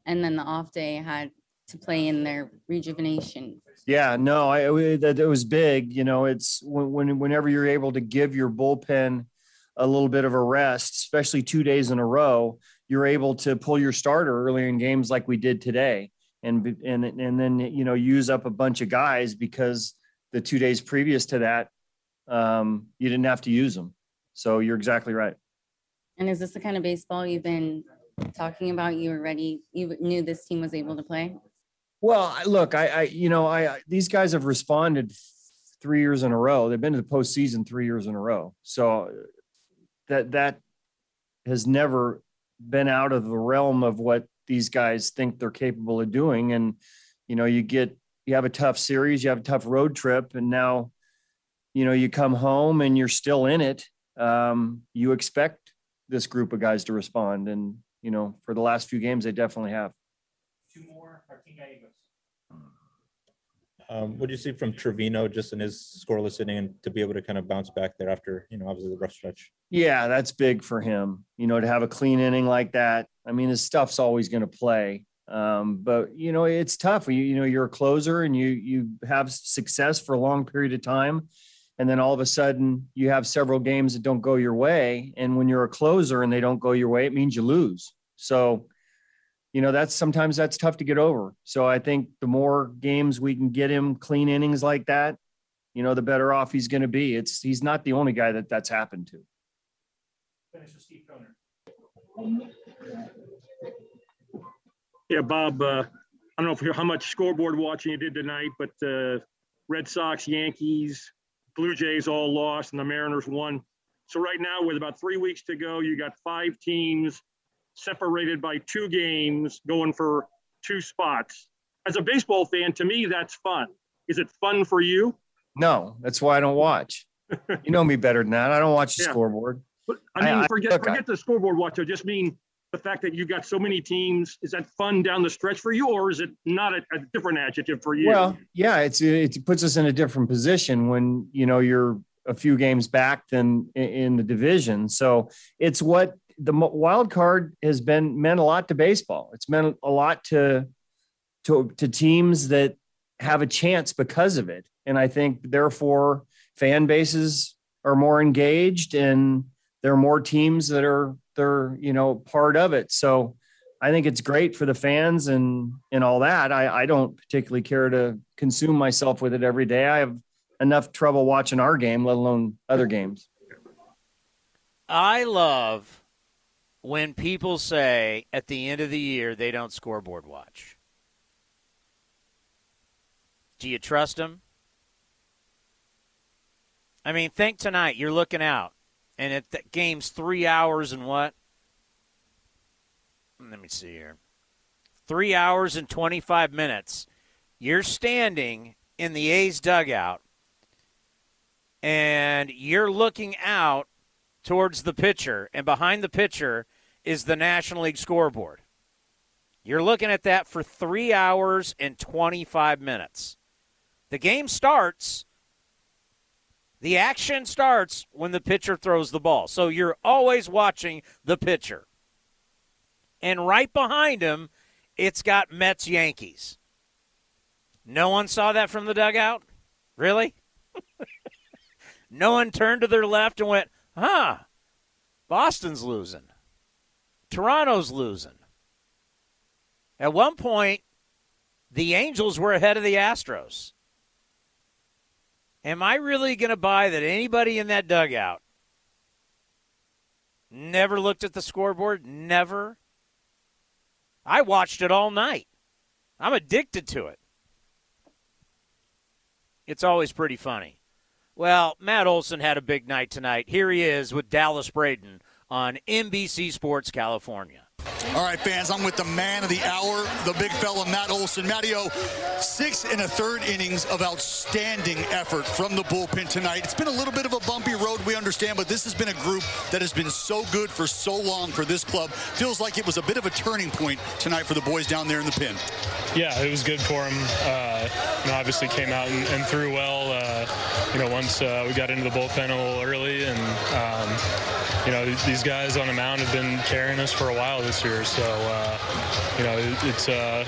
and then the off day had to play in their rejuvenation? Yeah, no, I it, that it was big. You know, it's when, when whenever you're able to give your bullpen a little bit of a rest, especially two days in a row, you're able to pull your starter earlier in games like we did today, and and and then you know use up a bunch of guys because the two days previous to that, um, you didn't have to use them. So you're exactly right. And is this the kind of baseball you've been talking about? You were ready, you knew this team was able to play? Well, look, I, I, you know, I, I- these guys have responded three years in a row. They've been to the postseason three years in a row. So that, that has never been out of the realm of what these guys think they're capable of doing. And, you know, you get, you have a tough series, you have a tough road trip, and now, you know, you come home and you're still in it. Um, you expect this group of guys to respond. And, you know, for the last few games, they definitely have. Two more. Um, what do you see from Trivino just in his scoreless inning and to be able to kind of bounce back there after, you know, obviously the rough stretch? Yeah, that's big for him. You know, to have a clean inning like that. I mean, his stuff's always going to play. Um, but you know, it's tough. You, you know, you're a closer and you you have success for a long period of time, and then all of a sudden you have several games that don't go your way. And when you're a closer and they don't go your way, it means you lose. So, you know, that's sometimes that's tough to get over. So I think the more games we can get him clean innings like that, you know, the better off he's going to be. It's he's not the only guy that that's happened to. Finish with Steve Kroner. Yeah, Bob, uh, I don't know if you how much scoreboard watching you did tonight, but uh, Red Sox, Yankees, Blue Jays all lost, and the Mariners won. So right now, with about three weeks to go, you got five teams separated by two games going for two spots. As a baseball fan, to me, that's fun. Is it fun for you? No, that's why I don't watch. you know me better than that. I don't watch the Yeah. scoreboard. But I mean, I- I- forget look, I- forget the scoreboard watch. I just mean the fact that you got so many teams. Is that fun down the stretch for you, or is it not a, a different adjective for you? Well, yeah, it's it puts us in a different position when you know you're a few games back than in the division. So it's what the wild card has been meant a lot to baseball. It's meant a lot to to to teams that have a chance because of it, and I think therefore fan bases are more engaged and there are more teams that are they're you know part of it. So I think it's great for the fans and and all that. I, I don't particularly care to consume myself with it every day. I have enough trouble watching our game, let alone other games. I love when people say at the end of the year they don't scoreboard watch. Do you trust them? I mean, think tonight. You're looking out, and if the game's three hours and what? Let me see here. Three hours and 25 minutes. You're standing in the A's dugout, and you're looking out towards the pitcher, and behind the pitcher is the National League scoreboard. You're looking at that for three hours and 25 minutes. The game starts, the action starts when the pitcher throws the ball. So you're always watching the pitcher. And right behind him, it's got Mets Yankees. No one saw that from the dugout? Really? no one turned to their left and went, huh, Boston's losing. Toronto's losing. At one point, the Angels were ahead of the Astros. Am I really going to buy that anybody in that dugout never looked at the scoreboard? Never. I watched it all night. I'm addicted to it. It's always pretty funny. Well, Matt Olson had a big night tonight. Here he is with Dallas Braden on NBC Sports California. All right, fans, I'm with the man of the hour, the big fella, Matt Olson. Mattio, six and a third innings of outstanding effort from the bullpen tonight. It's been a little bit of a bumpy road, we understand, but this has been a group that has been so good for so long for this club. Feels like it was a bit of a turning point tonight for the boys down there in the pen. Yeah, it was good for him. Uh, you know, obviously came out and, and threw well. Uh, you know, once uh, we got into the bullpen a little early, and um, you know, these guys on the mound have been carrying us for a while this year. So, uh, you know, it, it's uh,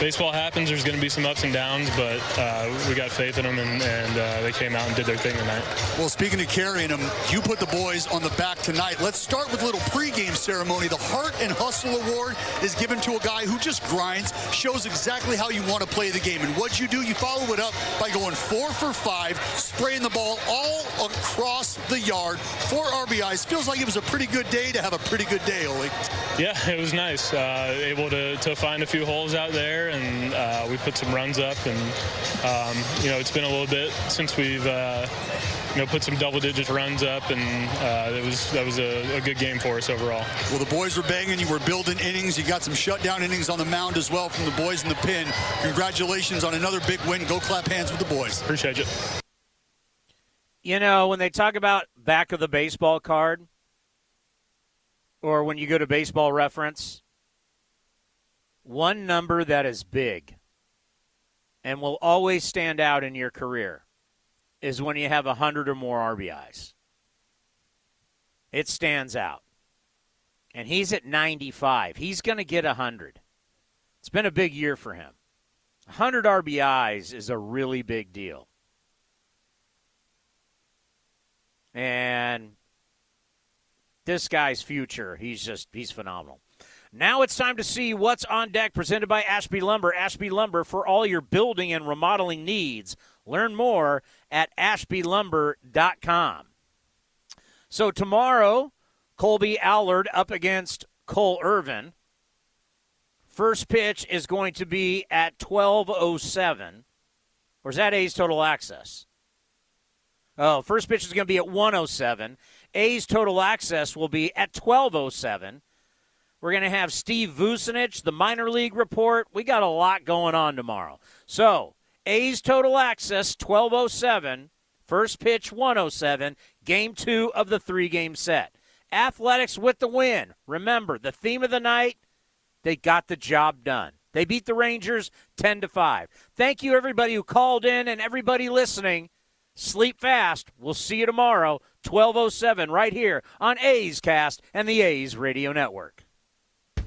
baseball happens. There's going to be some ups and downs, but uh, we got faith in them, and, and uh, they came out and did their thing tonight. Well, speaking of carrying them, you put the boys on the back tonight. Let's start with a little pregame ceremony. The Heart and Hustle Award is given to a guy who just grinds, shows exactly how you want to play the game. And what you do, you follow it up by going four for five, spraying the ball all across the yard. Four RBIs, feels like it was a pretty good day to have a pretty good day, Ole. Yeah, it was nice. Uh, able to, to find a few holes out there, and uh, we put some runs up. And um, you know, it's been a little bit since we've uh, you know put some double-digit runs up, and uh, it was that was a, a good game for us overall. Well, the boys were banging. You were building innings. You got some shutdown innings on the mound as well from the boys in the pin. Congratulations on another big win. Go clap hands with the boys. Appreciate it. You know, when they talk about back of the baseball card, or when you go to baseball reference, one number that is big and will always stand out in your career is when you have 100 or more RBIs. It stands out. And he's at 95. He's going to get 100. It's been a big year for him. 100 RBIs is a really big deal. And this guy's future, he's just he's phenomenal. Now it's time to see what's on deck presented by Ashby Lumber. Ashby Lumber for all your building and remodeling needs. Learn more at ashbylumber.com. So tomorrow, Kolby Allard up against Cole Irvin. First pitch is going to be at 12:07. Or is that A's total access? Oh, first pitch is going to be at 107. A's total access will be at 1207. We're going to have Steve Vucinich, the minor league report. We got a lot going on tomorrow. So, A's total access 1207, first pitch 107, game 2 of the 3-game set. Athletics with the win. Remember, the theme of the night, they got the job done. They beat the Rangers 10 to 5. Thank you everybody who called in and everybody listening. Sleep fast. We'll see you tomorrow, 1207, right here on A's Cast and the A's Radio Network.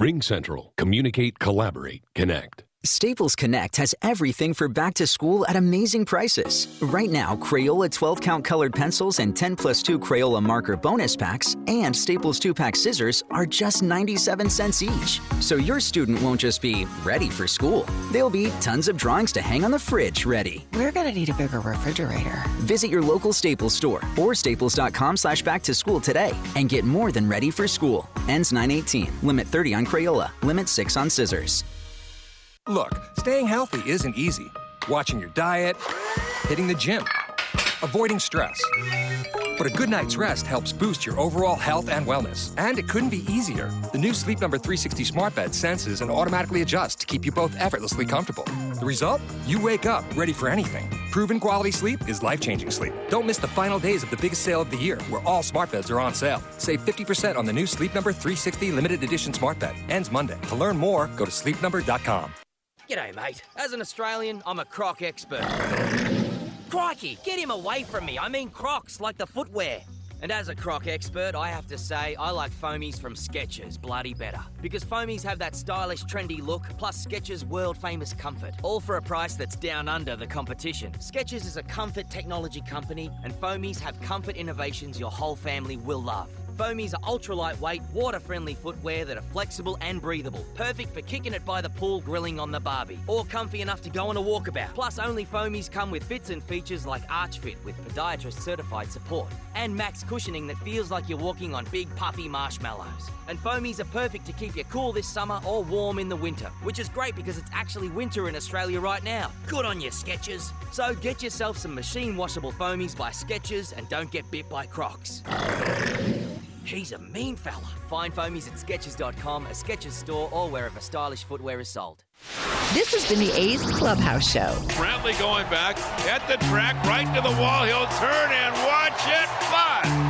RingCentral. Communicate, collaborate, connect. Staples Connect has everything for back to school at amazing prices. Right now, Crayola 12 count colored pencils and 10 plus 2 Crayola marker bonus packs and Staples 2 pack scissors are just 97 cents each. So your student won't just be ready for school, they'll be tons of drawings to hang on the fridge ready. We're gonna need a bigger refrigerator. Visit your local Staples store or staples.com slash back to school today and get more than ready for school. Ends 918. Limit 30 on Crayola. Limit 6 on scissors. Look, staying healthy isn't easy. Watching your diet, hitting the gym, avoiding stress. But a good night's rest helps boost your overall health and wellness. And it couldn't be easier. The new Sleep Number 360 smart bed senses and automatically adjusts to keep you both effortlessly comfortable. The result? You wake up ready for anything. Proven quality sleep is life changing sleep. Don't miss the final days of the biggest sale of the year, where all smart beds are on sale. Save 50% on the new Sleep Number 360 limited edition smart bed. Ends Monday. To learn more, go to sleepnumber.com. G'day, mate. As an Australian, I'm a croc expert. Crikey, get him away from me. I mean crocs, like the footwear. And as a croc expert, I have to say I like foamies from Skechers bloody better. Because foamies have that stylish, trendy look, plus Skechers' world famous comfort. All for a price that's down under the competition. Skechers is a comfort technology company, and foamies have comfort innovations your whole family will love. Foamies are ultra lightweight, water friendly footwear that are flexible and breathable. Perfect for kicking it by the pool, grilling on the barbie, or comfy enough to go on a walkabout. Plus, only Foamies come with fits and features like Arch Fit with podiatrist certified support, and max cushioning that feels like you're walking on big puffy marshmallows. And Foamies are perfect to keep you cool this summer or warm in the winter, which is great because it's actually winter in Australia right now. Good on you, Skechers. So get yourself some machine washable Foamies by Skechers and don't get bit by Crocs. He's a mean fella. Find foamies at Skechers.com, a Skechers store, or wherever stylish footwear is sold. This has been the A's Clubhouse Show. Brantley going back at the track, right to the wall. He'll turn and watch it fly.